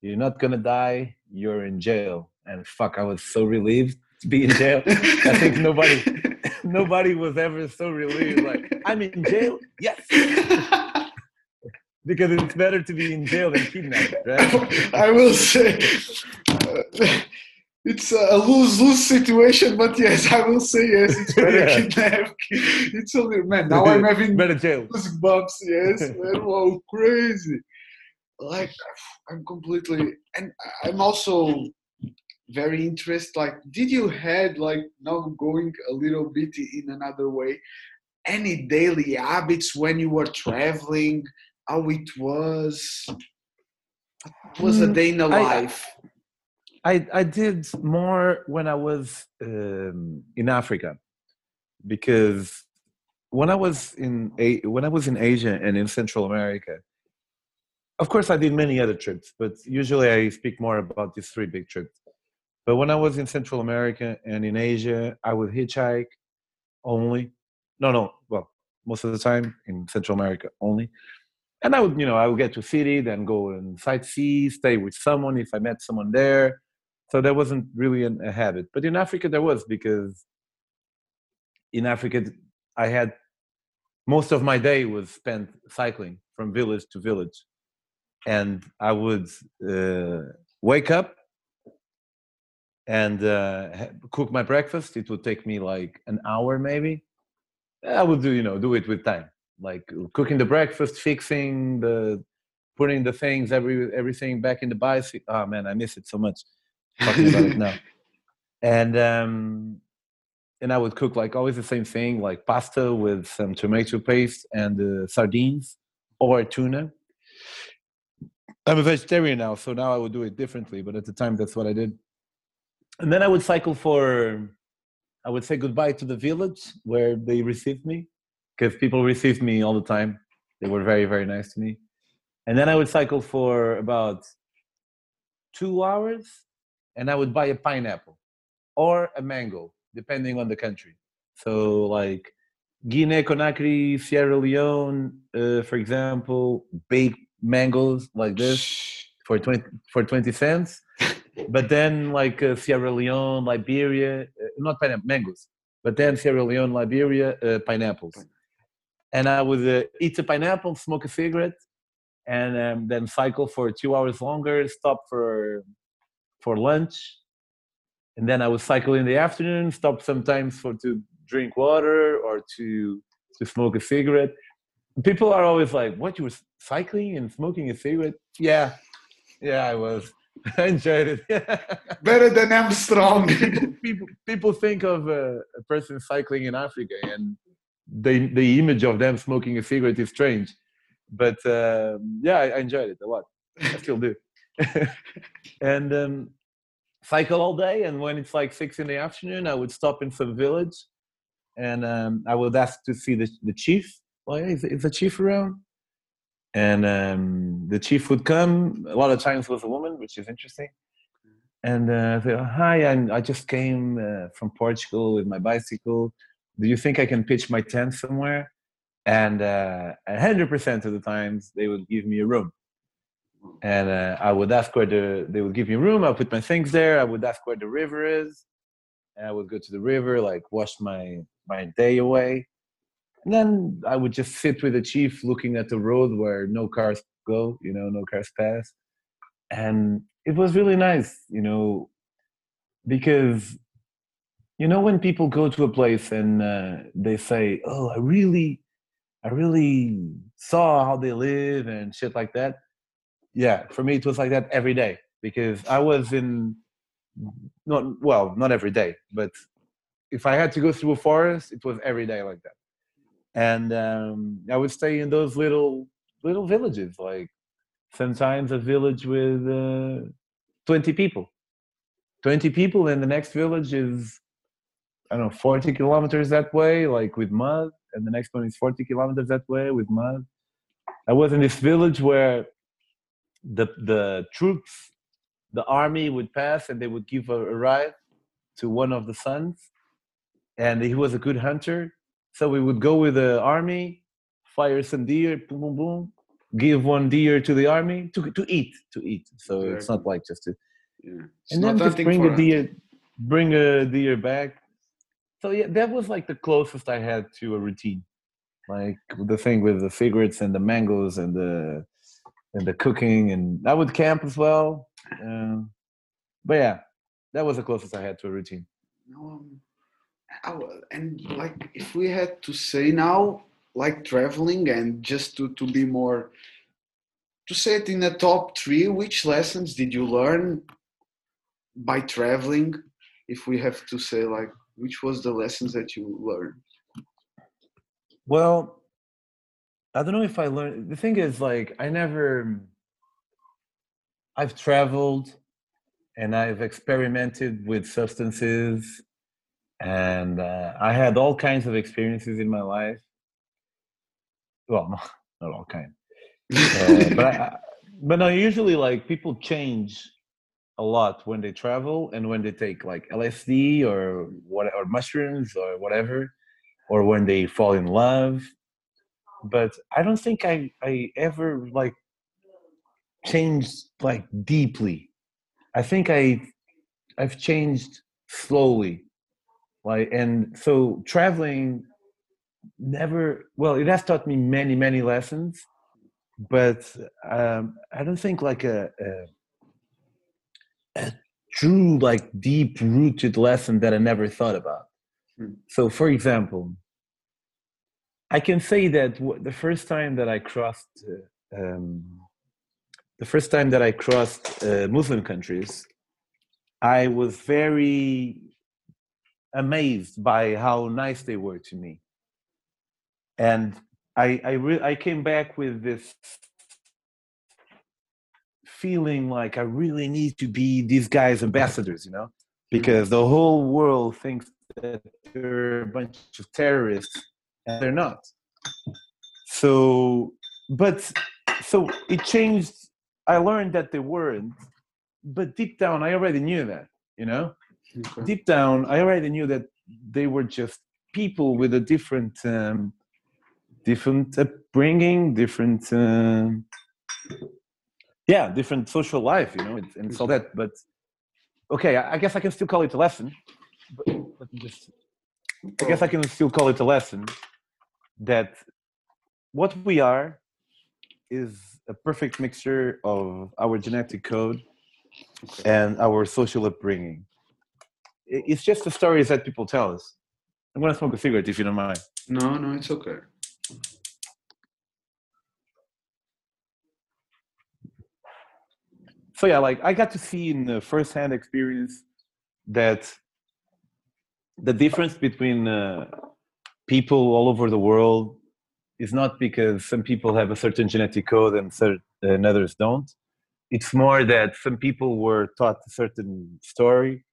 "You're not gonna die. You're in jail." And fuck, I was so relieved to be in jail. <laughs> I think nobody nobody was ever so relieved. Like, I'm in jail? Yes. <laughs> Because it's better to be in jail than kidnapped, <laughs> right? I will say uh, it's a lose lose situation, but yes, I will say yes. It's better <laughs> Yeah. kidnap. It's only man. Now <laughs> I'm having better jail. goosebumps. Yes, man. Wow, crazy. Like I'm completely, and I'm also very interested. Like, did you had like now going a little bit in another way? Any daily habits when you were traveling? How it was? What was a Mm, day in the life? I, I did more when I was um, in Africa because when I was in a, when I was in Asia and in Central America, of course I did many other trips, but usually I speak more about these three big trips. But when I was in Central America and in Asia, I would hitchhike only. No, no, well, most of the time in Central America only. And I would, you know, I would get to a city, then go and sightsee, stay with someone if I met someone there. So that wasn't really an, a habit. But in Africa, there was because in Africa, I had most of my day was spent cycling from village to village. And I would uh, wake up and uh, cook my breakfast. It would take me like an hour, maybe. I would do, you know, do it with time, like cooking the breakfast, fixing the, putting the things, every everything back in the bicycle. Oh man, I miss it so much. Talking about it <laughs> now. And um, and I would cook like always the same thing, like pasta with some tomato paste and uh, sardines or tuna. I'm a vegetarian now, so now I would do it differently. But at the time, that's what I did. And then I would cycle for, I would say goodbye to the village where they received me, because people received me all the time. They were very, very nice to me. And then I would cycle for about two hours, and I would buy a pineapple or a mango, depending on the country. So, like Guinea Conakry, Sierra Leone, uh, for example, baked mangoes like this for 20 for 20 cents but then like uh, sierra leone liberia uh, not pineapple mangoes but then sierra leone liberia uh, pineapples and I would uh, eat a pineapple, smoke a cigarette, and um, then cycle for two hours longer, stop for for lunch, and then I would cycle in the afternoon, stop sometimes for to drink water or to to smoke a cigarette. People are always like, "What you were cycling and smoking a cigarette?" Yeah, yeah, I was. <laughs> I enjoyed it. <laughs> Better than Armstrong. people, <laughs> people, people think of a, a person cycling in Africa and the the image of them smoking a cigarette is strange. But um, yeah, I, I, enjoyed it a lot. I still do. <laughs> and um, cycle all day. And when it's like six in the afternoon, I would stop in some village, and um, I would ask to see the the chief. Like, is, is the chief around? And um, the chief would come. A lot of times with a woman, which is interesting. And uh, say, oh, hi, i I just came uh, from Portugal with my bicycle do you think I can pitch my tent somewhere? And uh, 100% of the times they would give me a room. And uh, I would ask where the, they would give me a room. I put my things there. I would ask where the river is. And I would go to the river, like wash my, my day away. And then I would just sit with the chief looking at the road where no cars go, you know, no cars pass. And it was really nice, you know, because you know when people go to a place and uh, they say oh i really i really saw how they live and shit like that? Yeah for me it was like that every day because i was in not well not every day but if i had to go through a forest it was every day like that. And um, i would stay in those little little villages like sometimes a village with uh, 20 people. 20 people and the next village is I don't know, 40 kilometers that way, like with mud, and the next one is 40 kilometers that way with mud. I was in this village where the the troops, the army would pass and they would give a, a ride to one of the sons, and he was a good hunter. So we would go with the army, fire some deer, boom, boom, boom, give one deer to the army to to eat, to eat. So it's not like just to, yeah. and then just bring a deer, bring a deer back, so yeah, that was like the closest I had to a routine, like the thing with the cigarettes and the mangoes and the and the cooking, and I would camp as well. Uh, but yeah, that was the closest I had to a routine. Um, and like if we had to say now, like traveling and just to to be more to say it in the top three, which lessons did you learn by traveling? If we have to say like which was the lessons that you learned? Well i don't know if i learned the thing is like i never i've traveled and i've experimented with substances and uh, i had all kinds of experiences in my life. Well not, <laughs> not all kinds. <laughs> Uh, but I, but no usually like people change a lot when they travel and when they take like LSD or what or mushrooms or whatever, or when they fall in love. But I don't think I I ever like changed like deeply. I think I I've changed slowly. Like and so traveling never well it has taught me many many lessons but um, I don't think like a, a true like deep rooted lesson that I never thought about. Hmm. So, for example, I can say that the first time that I crossed, uh, um, the first time that I crossed uh, Muslim countries, I was very amazed by how nice they were to me, and I I, re- I came back with this feeling like I really need to be these guys' ambassadors, you know, because the whole world thinks that they're a bunch of terrorists and they're not. So, but so it changed. I learned that they weren't, but deep down, I already knew that, you know, okay. deep down, I already knew that they were just people with a different, um, different upbringing, different. Um, yeah different social life you know and so mm-hmm. that but okay i guess i can still call it a lesson but let me just i guess i can still call it a lesson that what we are is a perfect mixture of our genetic code okay. and our social upbringing. It's just the stories that people tell us. I'm gonna smoke a cigarette if you don't mind. No, no, it's okay. So yeah, like I got to see in the first-hand experience that the difference between uh, people all over the world is not because some people have a certain genetic code and, certain, and others don't. It's more that some people were taught a certain story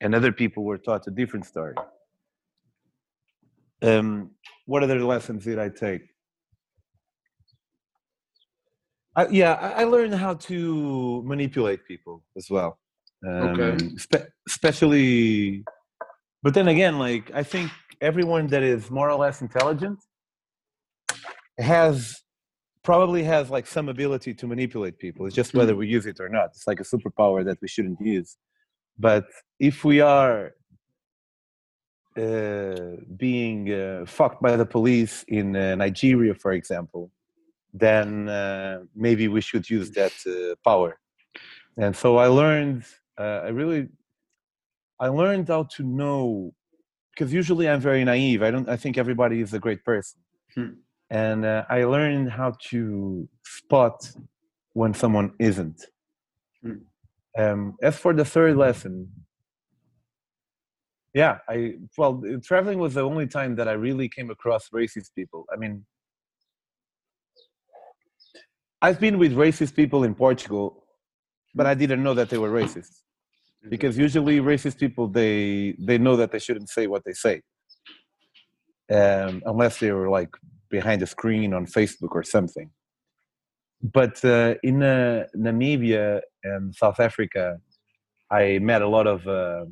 and other people were taught a different story. Um, what other lessons did I take? I, yeah, I, learned how to manipulate people as well. Um, okay. Spe- especially, but then again, like I think everyone that is more or less intelligent has probably has like some ability to manipulate people. It's just whether mm. we use it or not. It's like a superpower that we shouldn't use. But if we are uh, being uh, fucked by the police in uh, Nigeria, for example, then uh, maybe we should use that uh, power. And so I learned, uh, I really, I learned how to know, because usually I'm very naive. I don't, I think everybody is a great person. Hmm and uh, I learned how to spot when someone isn't. Mm. Um, as for the third lesson, yeah, I well, traveling was the only time that I really came across racist people. I mean, I've been with racist people in Portugal, but I didn't know that they were racist because usually racist people they they know that they shouldn't say what they say um, unless they were like behind a screen on Facebook or something. But uh, in uh, Namibia and South Africa, I met a lot of. Uh,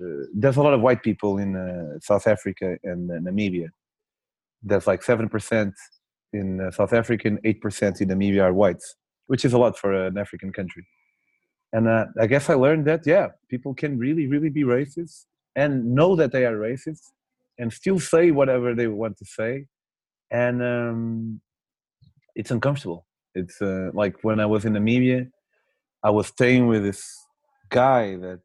uh there's a lot of white people in uh, South Africa and uh, Namibia. There's like seven percent in South Africa and eight percent in Namibia are whites, which is a lot for an African country. And I guess I learned that yeah, people can really, really be racist and know that they are racist and still say whatever they want to say and um, it's uncomfortable. It's uh, like when I was in Namibia, I was staying with this guy that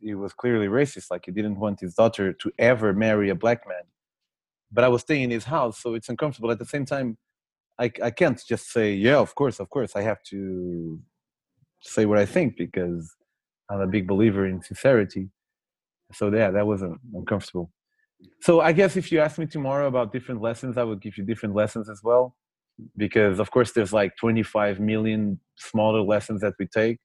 he was clearly racist. Like he didn't want his daughter to ever marry a black man. But I was staying in his house, so it's uncomfortable. At the same time, I, I can't just say, yeah, of course, of course. I have to say what I think because I'm a big believer in sincerity. So yeah, that was uncomfortable so I guess if you ask me tomorrow about different lessons, I would give you different lessons as well, because of course there's like 25 million smaller lessons that we take,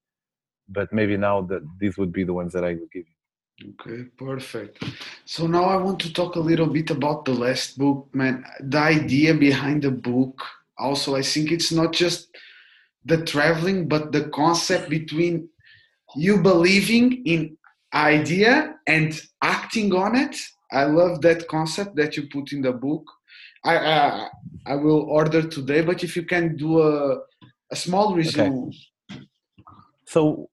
but maybe now that these would be the ones that I would give you. Okay, perfect. So now I want to talk a little bit about the last book, man. The idea behind the book. Also, I think it's not just the traveling, but the concept between you believing in idea and acting on it I love that concept that you put in the book. I I, I will order today, but if you can do a a small resume. Okay. So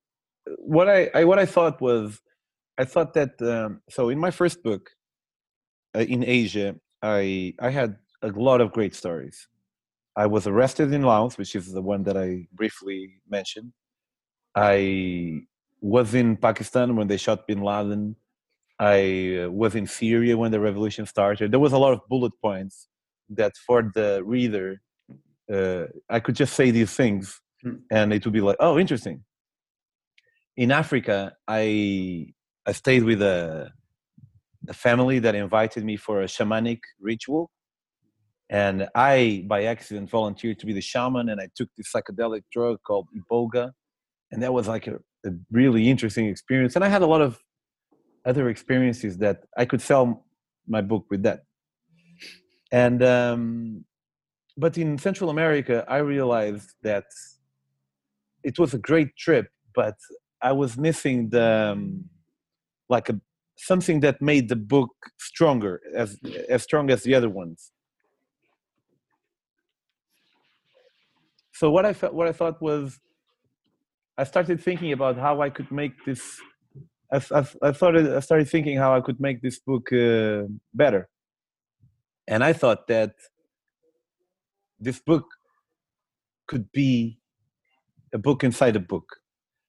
what I, I, what I thought was I thought that um, so in my first book uh, in Asia I I had a lot of great stories. I was arrested in Laos, which is the one that I briefly mentioned. I was in Pakistan when they shot Bin Laden. I uh, was in Syria when the revolution started. There was a lot of bullet points that for the reader, uh, I could just say these things hmm. and it would be like, oh, interesting. In Africa, I I stayed with a, a family that invited me for a shamanic ritual. And I, by accident, volunteered to be the shaman, and I took this psychedelic drug called iboga, and that was like a, a really interesting experience. And I had a lot of other experiences that I could sell my book with that. And um, but in Central America, I realized that it was a great trip, but I was missing the um, like a something that made the book stronger, as as strong as the other ones. So what I felt, what I thought was, I started thinking about how I could make this I, I, I started I started thinking how I could make this book uh, better. and I thought that this book could be a book inside a book.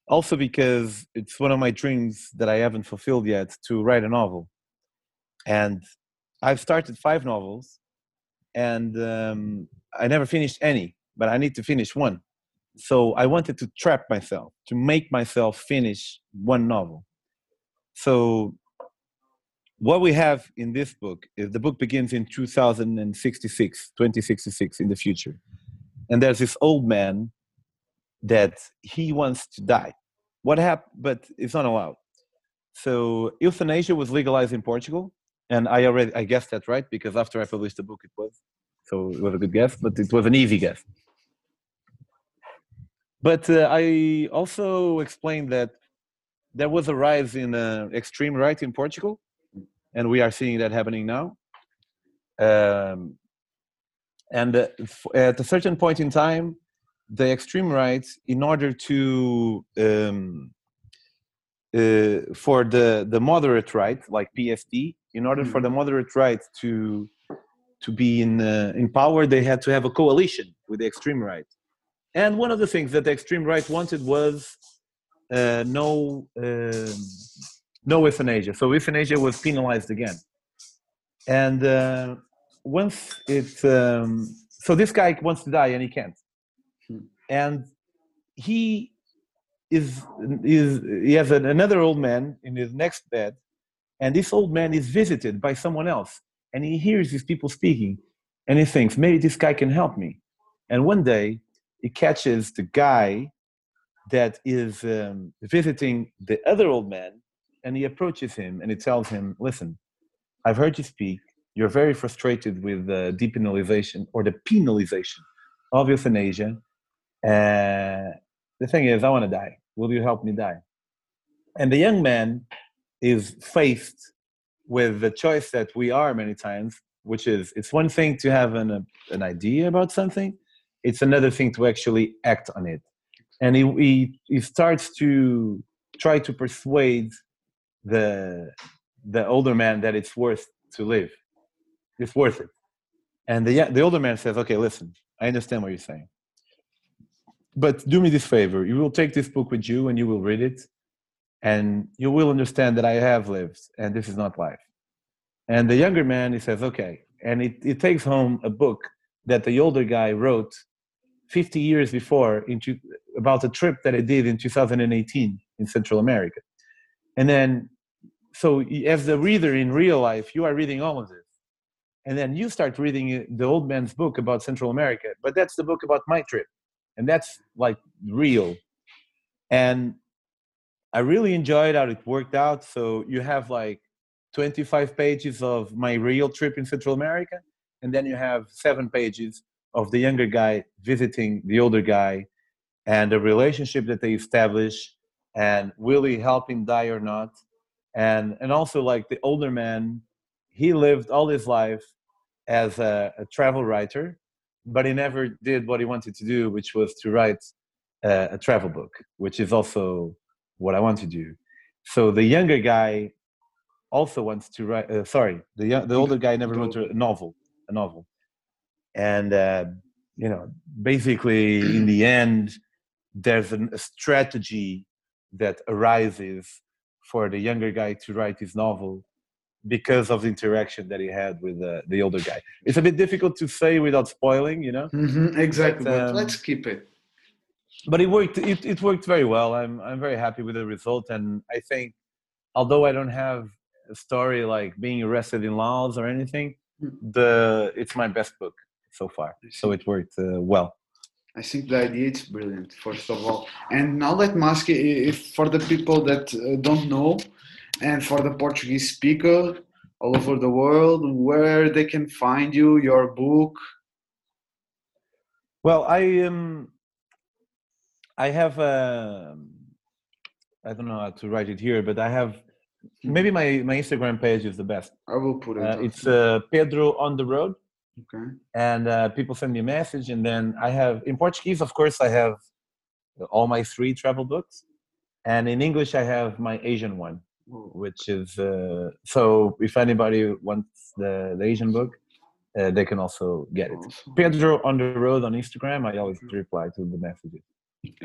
Also, because it's one of my dreams that I haven't fulfilled yet to write a novel. And I've started five novels, and um, I never finished any, but I need to finish one. So I wanted to trap myself, to make myself finish one novel. So what we have in this book is the book begins in 2066 2066 in the future and there's this old man that he wants to die. What happened but it's not allowed. So euthanasia was legalized in portugal and i already i guessed that right because after i published the book it was so it was a good guess but it was an easy guess. But uh, i also explained that there was a rise in uh, extreme right in portugal and we are seeing that happening now. Um, and uh, at a certain point in time, the extreme right, in order to um, uh, for the the moderate right, like PSD, in order for the mm-hmm. moderate right to to be in uh, in power, they had to have a coalition with the extreme right. And one of the things that the extreme right wanted was uh, no um, no euthanasia. So euthanasia was penalized again. And uh, once it, um, so this guy wants to die and he can't. And he is, is he has another old man in his next bed, and this old man is visited by someone else, and he hears these people speaking, and he thinks maybe this guy can help me. And one day he catches the guy that is um, visiting the other old man and he approaches him and he tells him, "Listen, I've heard you speak. You're very frustrated with the depenalization or the penalization of euthanasia. Uh, the thing is, I want to die. Will you help me die?" And the young man is faced with the choice that we are many times, which is it's one thing to have an, a, an idea about something, it's another thing to actually act on it. And he, he, he starts to try to persuade the the older man that it's worth to live. It's worth it. And the the older man says, "Okay, listen, I understand what you're saying, but do me this favor: you will take this book with you and you will read it, and you will understand that I have lived, and this is not life." And the younger man he says, "Okay," and it, it takes home a book that the older guy wrote 50 years before into about a trip that I did in 2018 in Central America. And then, so as the reader in real life, you are reading all of this. And then you start reading the old man's book about Central America, but that's the book about my trip. And that's like real. And I really enjoyed how it worked out. So you have like 25 pages of my real trip in Central America, and then you have seven pages of the younger guy visiting the older guy and the relationship that they establish and will he help him die or not and and also like the older man he lived all his life as a, a travel writer but he never did what he wanted to do which was to write a, a travel book which is also what i want to do. So the younger guy also wants to write uh, sorry the young, the older guy never wrote a novel a novel. And uh, you know basically in the <clears throat> end there's an, a strategy that arises for the younger guy to write his novel because of the interaction that he had with uh, the older guy. It's a bit difficult to say without spoiling, you know. Mm-hmm, exactly, but, um, let's keep it. But it worked. It, it worked very well. I'm I'm very happy with the result, and I think, although I don't have a story like being arrested in Laos or anything, hmm. the it's my best book so far. So it worked uh, well. I think the idea is brilliant, first of all. And now let me ask you, if for the people that uh, don't know, and for the Portuguese speaker all over the world, where they can find you, your book. Well, I um, I have uh, I don't know how to write it here, but I have maybe my my Instagram page is the best. I will put it. Uh, it's uh, Pedro on the road. Okay. And uh, people send me a message, and then I have in Portuguese, of course, I have all my three travel books, and in English, I have my Asian one, which is uh, so. If anybody wants the, the Asian book, uh, they can also get it. Pedro on the road on Instagram. I always reply to the messages.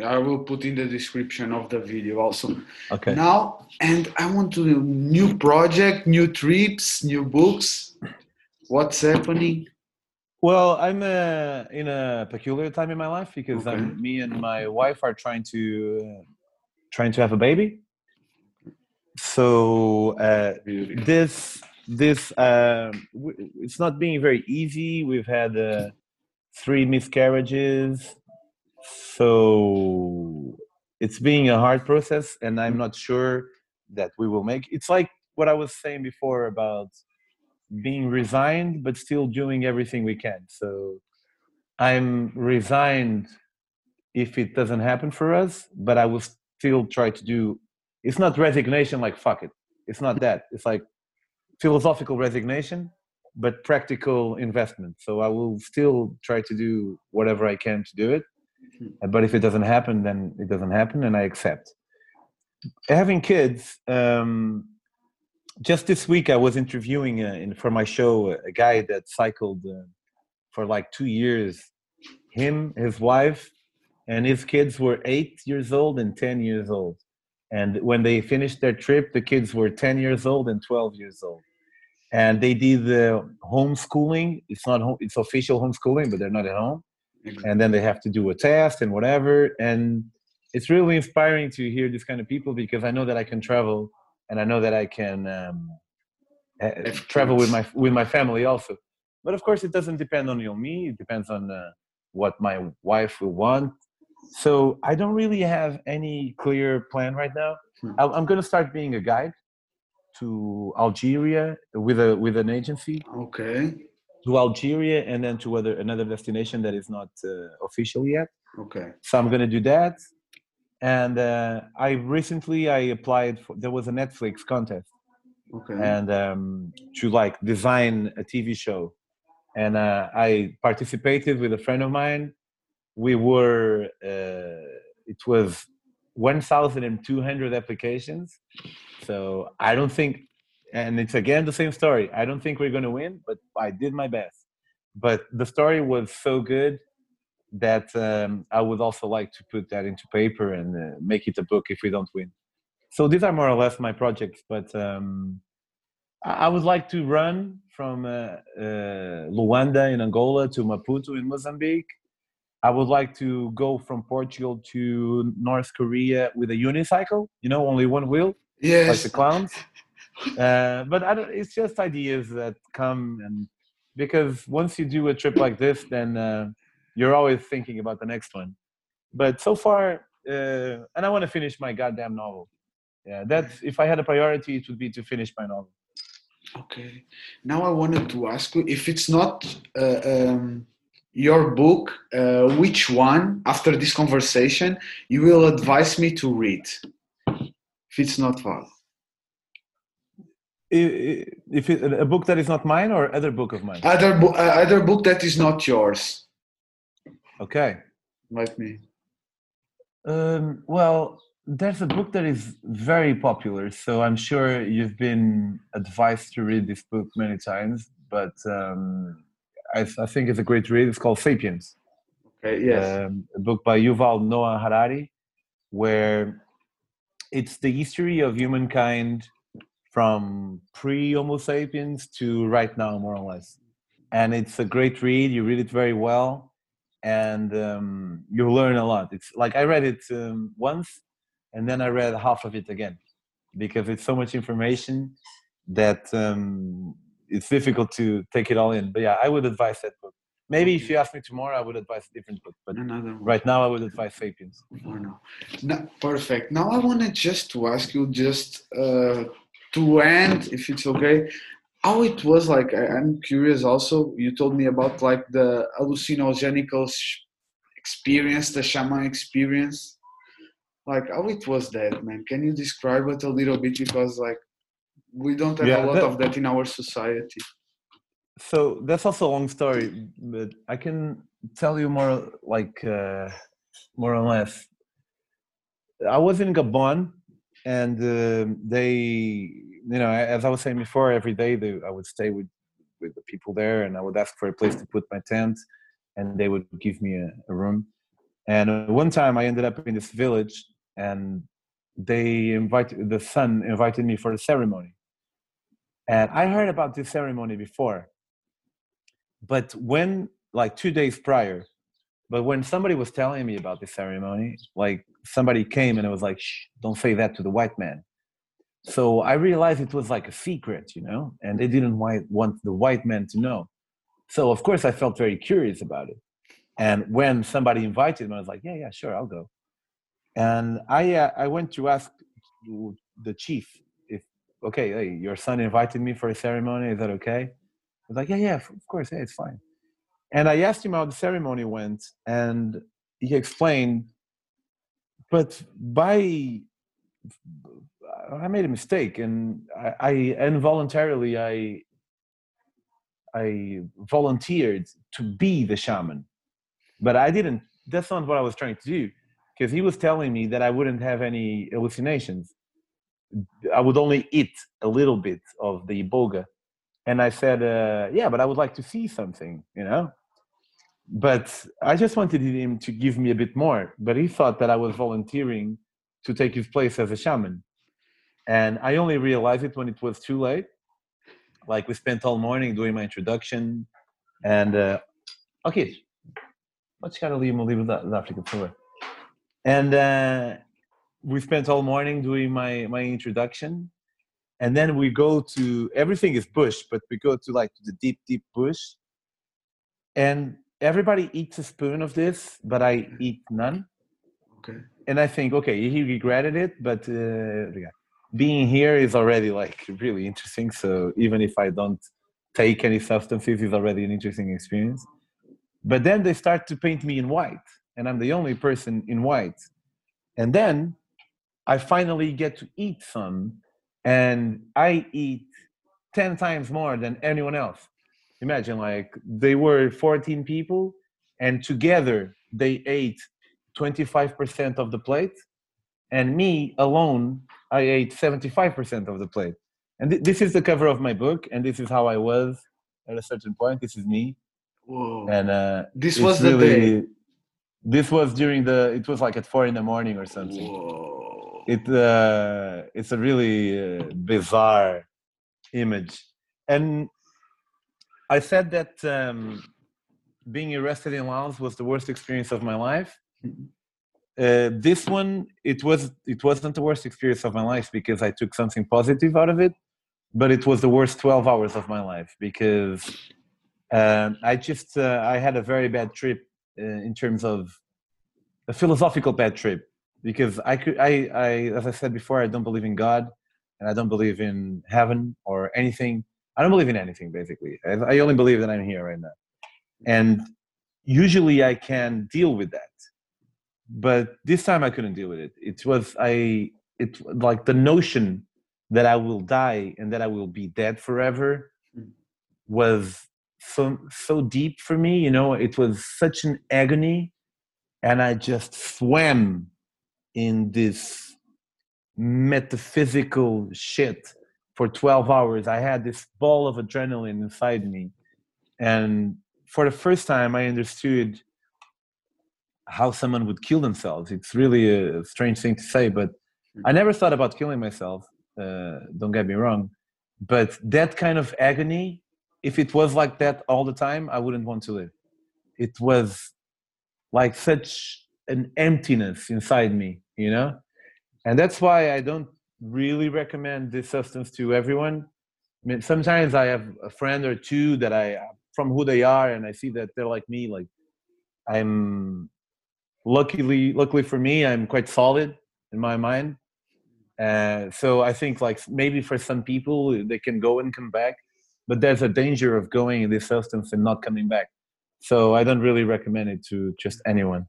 I will put in the description of the video also. Okay. Now, and I want to do new project, new trips, new books. What's happening? Well, I'm uh, in a peculiar time in my life because Okay. I'm, me and my wife are trying to uh, trying to have a baby. So uh, this this w- it's not being very easy. We've had uh, three miscarriages, so it's being a hard process, and I'm not sure that we will make. It's like what I was saying before about being resigned, but still doing everything we can. So I'm resigned if it doesn't happen for us, but I will still try to do. It's not resignation like fuck it. It's not that. It's like philosophical resignation, but practical investment. So I will still try to do whatever I can to do it. Uh, But if it doesn't happen, then it doesn't happen, and I accept. Having kids, um, just this week I was interviewing uh, in, for my show a guy that cycled uh, for like two years. Him, his wife, and his kids were eight years old and ten years old. And when they finished their trip, the kids were ten years old and twelve years old. And they did the homeschooling. It's not home, it's official homeschooling, but they're not at home. And then they have to do a test and whatever. And it's really inspiring to hear these kind of people because I know that I can travel and I know that I can um, uh, travel with my with my family also. But of course, it doesn't depend on me. It depends on uh, what my wife will want. So I don't really have any clear plan right now. Hmm. I'm going to start being a guide to Algeria with a with an agency Okay. to Algeria and then to other another destination that is not uh, official yet Okay. so i'm going to do that and uh, i recently i applied for there was a netflix contest Okay. and um, to like design a tv show and uh, i participated with a friend of mine we were uh, it was 1200 applications. So i don't think and it's again the same story. I don't think we're going to win but i did my best. But the story was so good that um, i would also like to put that into paper and uh, make it a book if we don't win. So these are more or less my projects but um, I would like to run from uh, uh, Luanda in Angola to Maputo in Mozambique. I would like to go from Portugal to North Korea with a unicycle, you know, only one wheel, yes. like the clowns. <laughs> Uh, but I don't, it's just ideas that come, and because once you do a trip like this, then uh, you're always thinking about the next one. But so far, uh, and I want to finish my goddamn novel. Yeah, that's if I had a priority, it would be to finish my novel. Okay. Now I wanted to ask you if it's not uh, um, your book, uh, which one after this conversation you will advise me to read? If it's not i- If it, a book that is not mine or other book of mine. Other, bo- uh, other book that is not yours, Okay. like me. Um, well, there's a book that is very popular, so I'm sure you've been advised to read this book many times. But um, I, I think it's a great read. It's called *Sapiens*, Okay. Yes. um, a book by Yuval Noah Harari, where it's the history of humankind from pre-Homo sapiens to right now, more or less. And it's a great read. You read it very well, and um, you learn a lot. It's like I read it um, once, and then I read half of it again, because it's so much information that um, it's difficult to take it all in. But yeah, I would advise that book. Maybe if you ask me tomorrow, I would advise a different book. But Another one. right now, I would advise *Sapiens*. for now. No, perfect. Now I wanted just to ask you, just uh, to end, if it's okay, how it was like. I, I'm curious. Also, you told me about like the hallucinogenical experience, the shaman experience. Like how it was that, man? Can you describe it a little bit? Because like we don't have Yeah, a lot that- of that in our society. So that's also a long story, but I can tell you more, like uh, more or less. I was in Gabon, and um they, you know, as I was saying before, every day they, I would stay with with the people there, and I would ask for a place to put my tent, and they would give me a, a room. And one time I ended up in this village, and they invited the son invited me for a ceremony, and I heard about this ceremony before. But when like two days prior, but when somebody was telling me about this ceremony, like somebody came and it was like, Shh, don't say that to the white man. So I realized it was like a secret, you know, and they didn't want the white man to know. So of course I felt very curious about it. And when somebody invited me, I was like, yeah, yeah, sure, I'll go. And I, uh, I went to ask the chief okay, hey, your son invited me for a ceremony. Is that okay? I was like, yeah, yeah, of course, it's fine. And I asked him how the ceremony went, and he explained, but by I made a mistake, and I, I involuntarily I I volunteered to be the shaman, but I didn't. That's not what I was trying to do, because he was telling me that I wouldn't have any hallucinations. I would only eat a little bit of the iboga, and I said, uh, "Yeah, but I would like to see something," you know. But I just wanted him to give me a bit more. But he thought that I was volunteering to take his place as a shaman and I only realized it when it was too late. Like we spent all morning doing my introduction, and uh, okay, let's kind of leave leave that Africa for And uh, we spent all morning doing my my introduction, and then we go to everything is bush, but we go to like the deep deep bush, and everybody eats a spoon of this, but I eat none. Okay. And I think, okay, he regretted it, but uh, being here is already like really interesting. So even if I don't take any substances, it's already an interesting experience. But then they start to paint me in white, and I'm the only person in white. And then I finally get to eat some, and I eat 10 times more than anyone else. Imagine, like, they were 14 people, and together they ate 25% of the plate, and me alone I ate 75% of the plate. And th- this is the cover of my book, and this is how I was at a certain point. This is me. Whoa. And uh, this was the really, day. This was during the. It was like at four in the morning or something. Whoa. It uh, it's a really uh, bizarre image, and I said that um, being arrested in Laos was the worst experience of my life. Uh, this one it was it wasn't the worst experience of my life because I took something positive out of it, but it was the worst 12 hours of my life because um, I just uh, I had a very bad trip uh, in terms of a philosophical bad trip because I could I, I as I said before I don't believe in God and I don't believe in heaven or anything. I don't believe in anything basically. I, I only believe that I'm here right now, and usually I can deal with that but this time I couldn't deal with it. It was I it like the notion that I will die and that I will be dead forever was so so deep for me. You know, it was such an agony, and I just swam in this metaphysical shit for 12 hours. I had this ball of adrenaline inside me, and for the first time, I understood how someone would kill themselves. It's really a strange thing to say, but I mm-hmm. never thought about killing myself. Uh, don't get me wrong, but that kind of agony, if it was like that all the time, I wouldn't want to live. It was like such an emptiness inside me, you know, and that's why I don't really recommend this substance to everyone. I mean, sometimes I have a friend or two that I, from who they are, and I see that they're like me, like I'm luckily luckily for me i'm quite solid in my mind. Uh, so i think like maybe for some people they can go and come back but there's a danger of going in this substance and not coming back. So i don't really recommend it to just anyone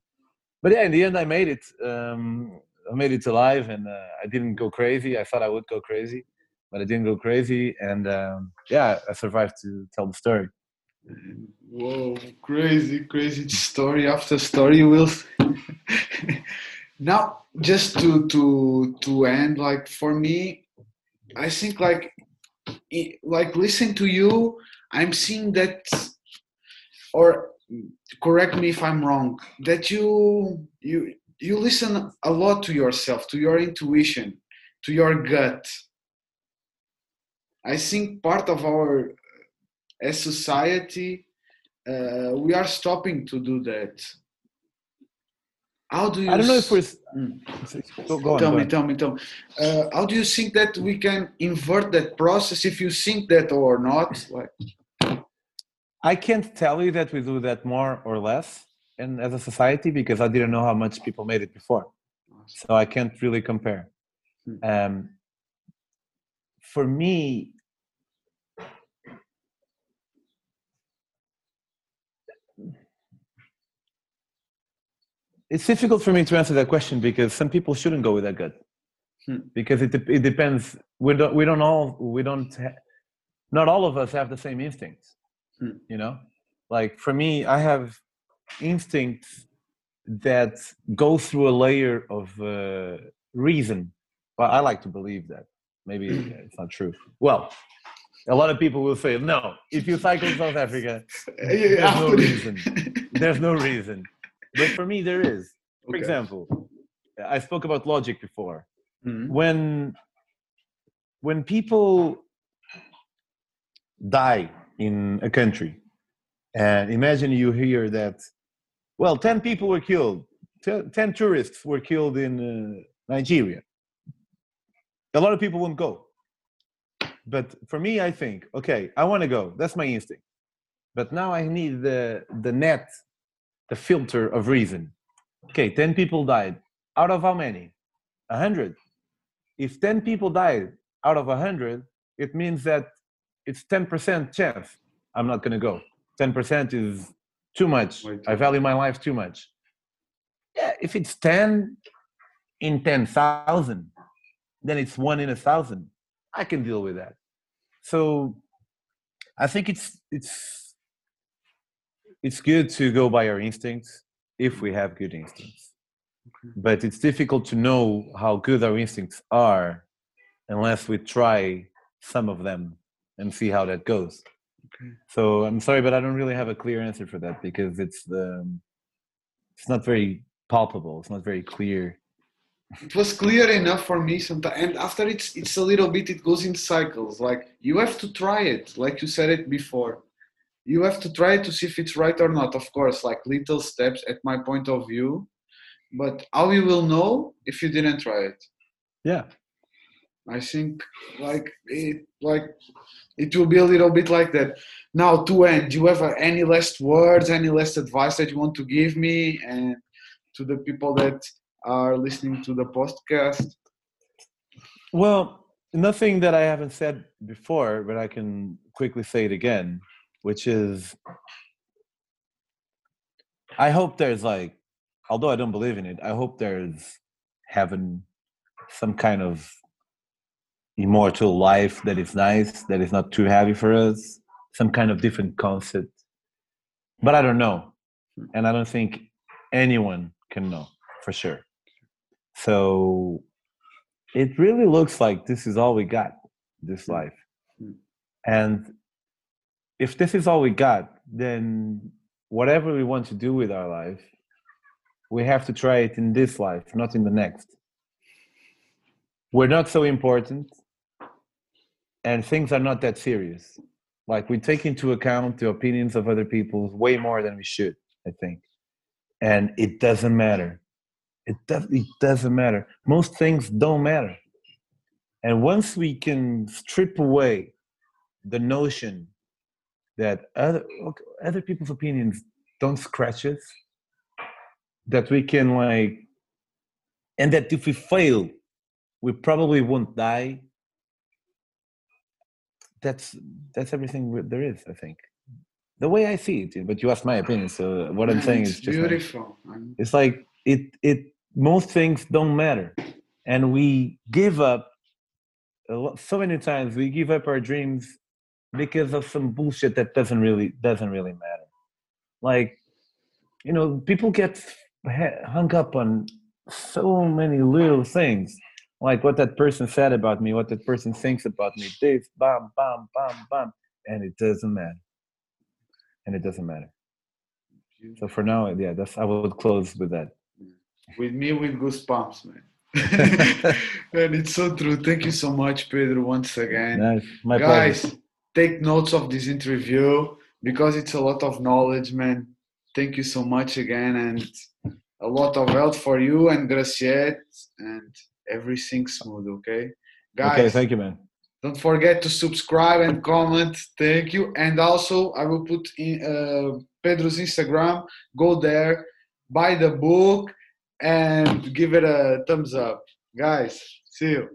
but yeah in the end i made it um, i made it alive and uh, i didn't go crazy. I thought i would go crazy but i didn't go crazy. And um, yeah i survived to tell the story. Whoa, crazy, crazy story after story, Will. <laughs> now, just to to to end, like for me, I think like like listen to you i'm seeing that or correct me if i'm wrong that you you you listen a lot to yourself to your intuition to your gut i think part of our as society uh, we are stopping to do that how do you? I don't know if we're. Mm. Go on, tell me, tell me, tell me. Uh, how do you think that we can invert that process? If you think that or not, like. I can't tell you that we do that more or less, and as a society, because I didn't know how much people made it before, so I can't really compare. Hmm. Um, for me, it's difficult for me to answer that question because some people shouldn't go with that gut hmm. because it it depends. We don't we don't all we don't ha- not all of us have the same instincts. Hmm. You know, like for me, I have instincts that go through a layer of uh, reason, but I like to believe that. Maybe it's not true. Well, a lot of people will say no. If you cycle South Africa, <laughs> there's no reason. There's no reason but for me there is for okay. example i spoke about logic before mm-hmm. when when people die in a country and imagine you hear that well 10 people were killed 10 tourists were killed in uh, nigeria a lot of people won't go but for me i think okay i want to go that's my instinct but now i need the the net the filter of reason. Okay, 10 people died. Out of how many? 100. If 10 people died out of 100, it means that it's 10% chance I'm not going to go. 10% is too much. I value my life too much. Yeah, if it's 10 in 10,000, then it's one in a thousand. I can deal with that. So I think it's it's it's good to go by our instincts if we have good instincts okay. but it's difficult to know how good our instincts are unless we try some of them and see how that goes. Okay. so i'm sorry but i don't really have a clear answer for that because it's the um, it's not very palpable it's not very clear. It was clear enough for me sometimes and after it's it's a little bit it goes in cycles like you have to try it like you said it before. You have to try to see if it's right or not of course like little steps at my point of view but how you will know if you didn't try it. Yeah i think like it like it will be a little bit like that. Now to end do you have any last words any last advice that you want to give me and to the people that are listening to the podcast? Well nothing that i haven't said before but i can quickly say it again which is I hope there's like although I don't believe in it, I hope there's heaven some kind of immortal life that is nice, that is not too heavy for us, some kind of different concept. But I don't know. And I don't think anyone can know for sure. So it really looks like this is all we got, this hmm. life. Hmm. And if this is all we got, then whatever we want to do with our life, we have to try it in this life, not in the next. We're not so important, and things are not that serious. Like we take into account the opinions of other people way more than we should, I think. And it doesn't matter. It, does, it doesn't matter. Most things don't matter. And once we can strip away the notion that other other people's opinions don't scratch us that we can like and that if we fail we probably won't die that's that's everything there is i think the way i see it but you asked my opinion so what i'm saying is just beautiful like, it's like it it most things don't matter and we give up lot, so many times we give up our dreams because of some bullshit that doesn't really doesn't really matter. Like, you know, people get hung up on so many little things. Like what that person said about me, what that person thinks about me. This, bam, bam, bam, bam, and it doesn't matter. And it doesn't matter. So for now, yeah, that's I would close with that. With me, with goosebumps, man. <laughs> and it's so true. Thank you so much, Pedro, once again. Nice. My Guys, pleasure. take notes of this interview because it's a lot of knowledge, man. Thank you so much again, and a lot of health for you and Graciette, and everything smooth. Okay, guys. Okay, thank you, man. Don't forget to subscribe and comment. Thank you. And also, I will put in uh, Pedro's Instagram. Go there, buy the book, and give it a thumbs up. Guys, see you.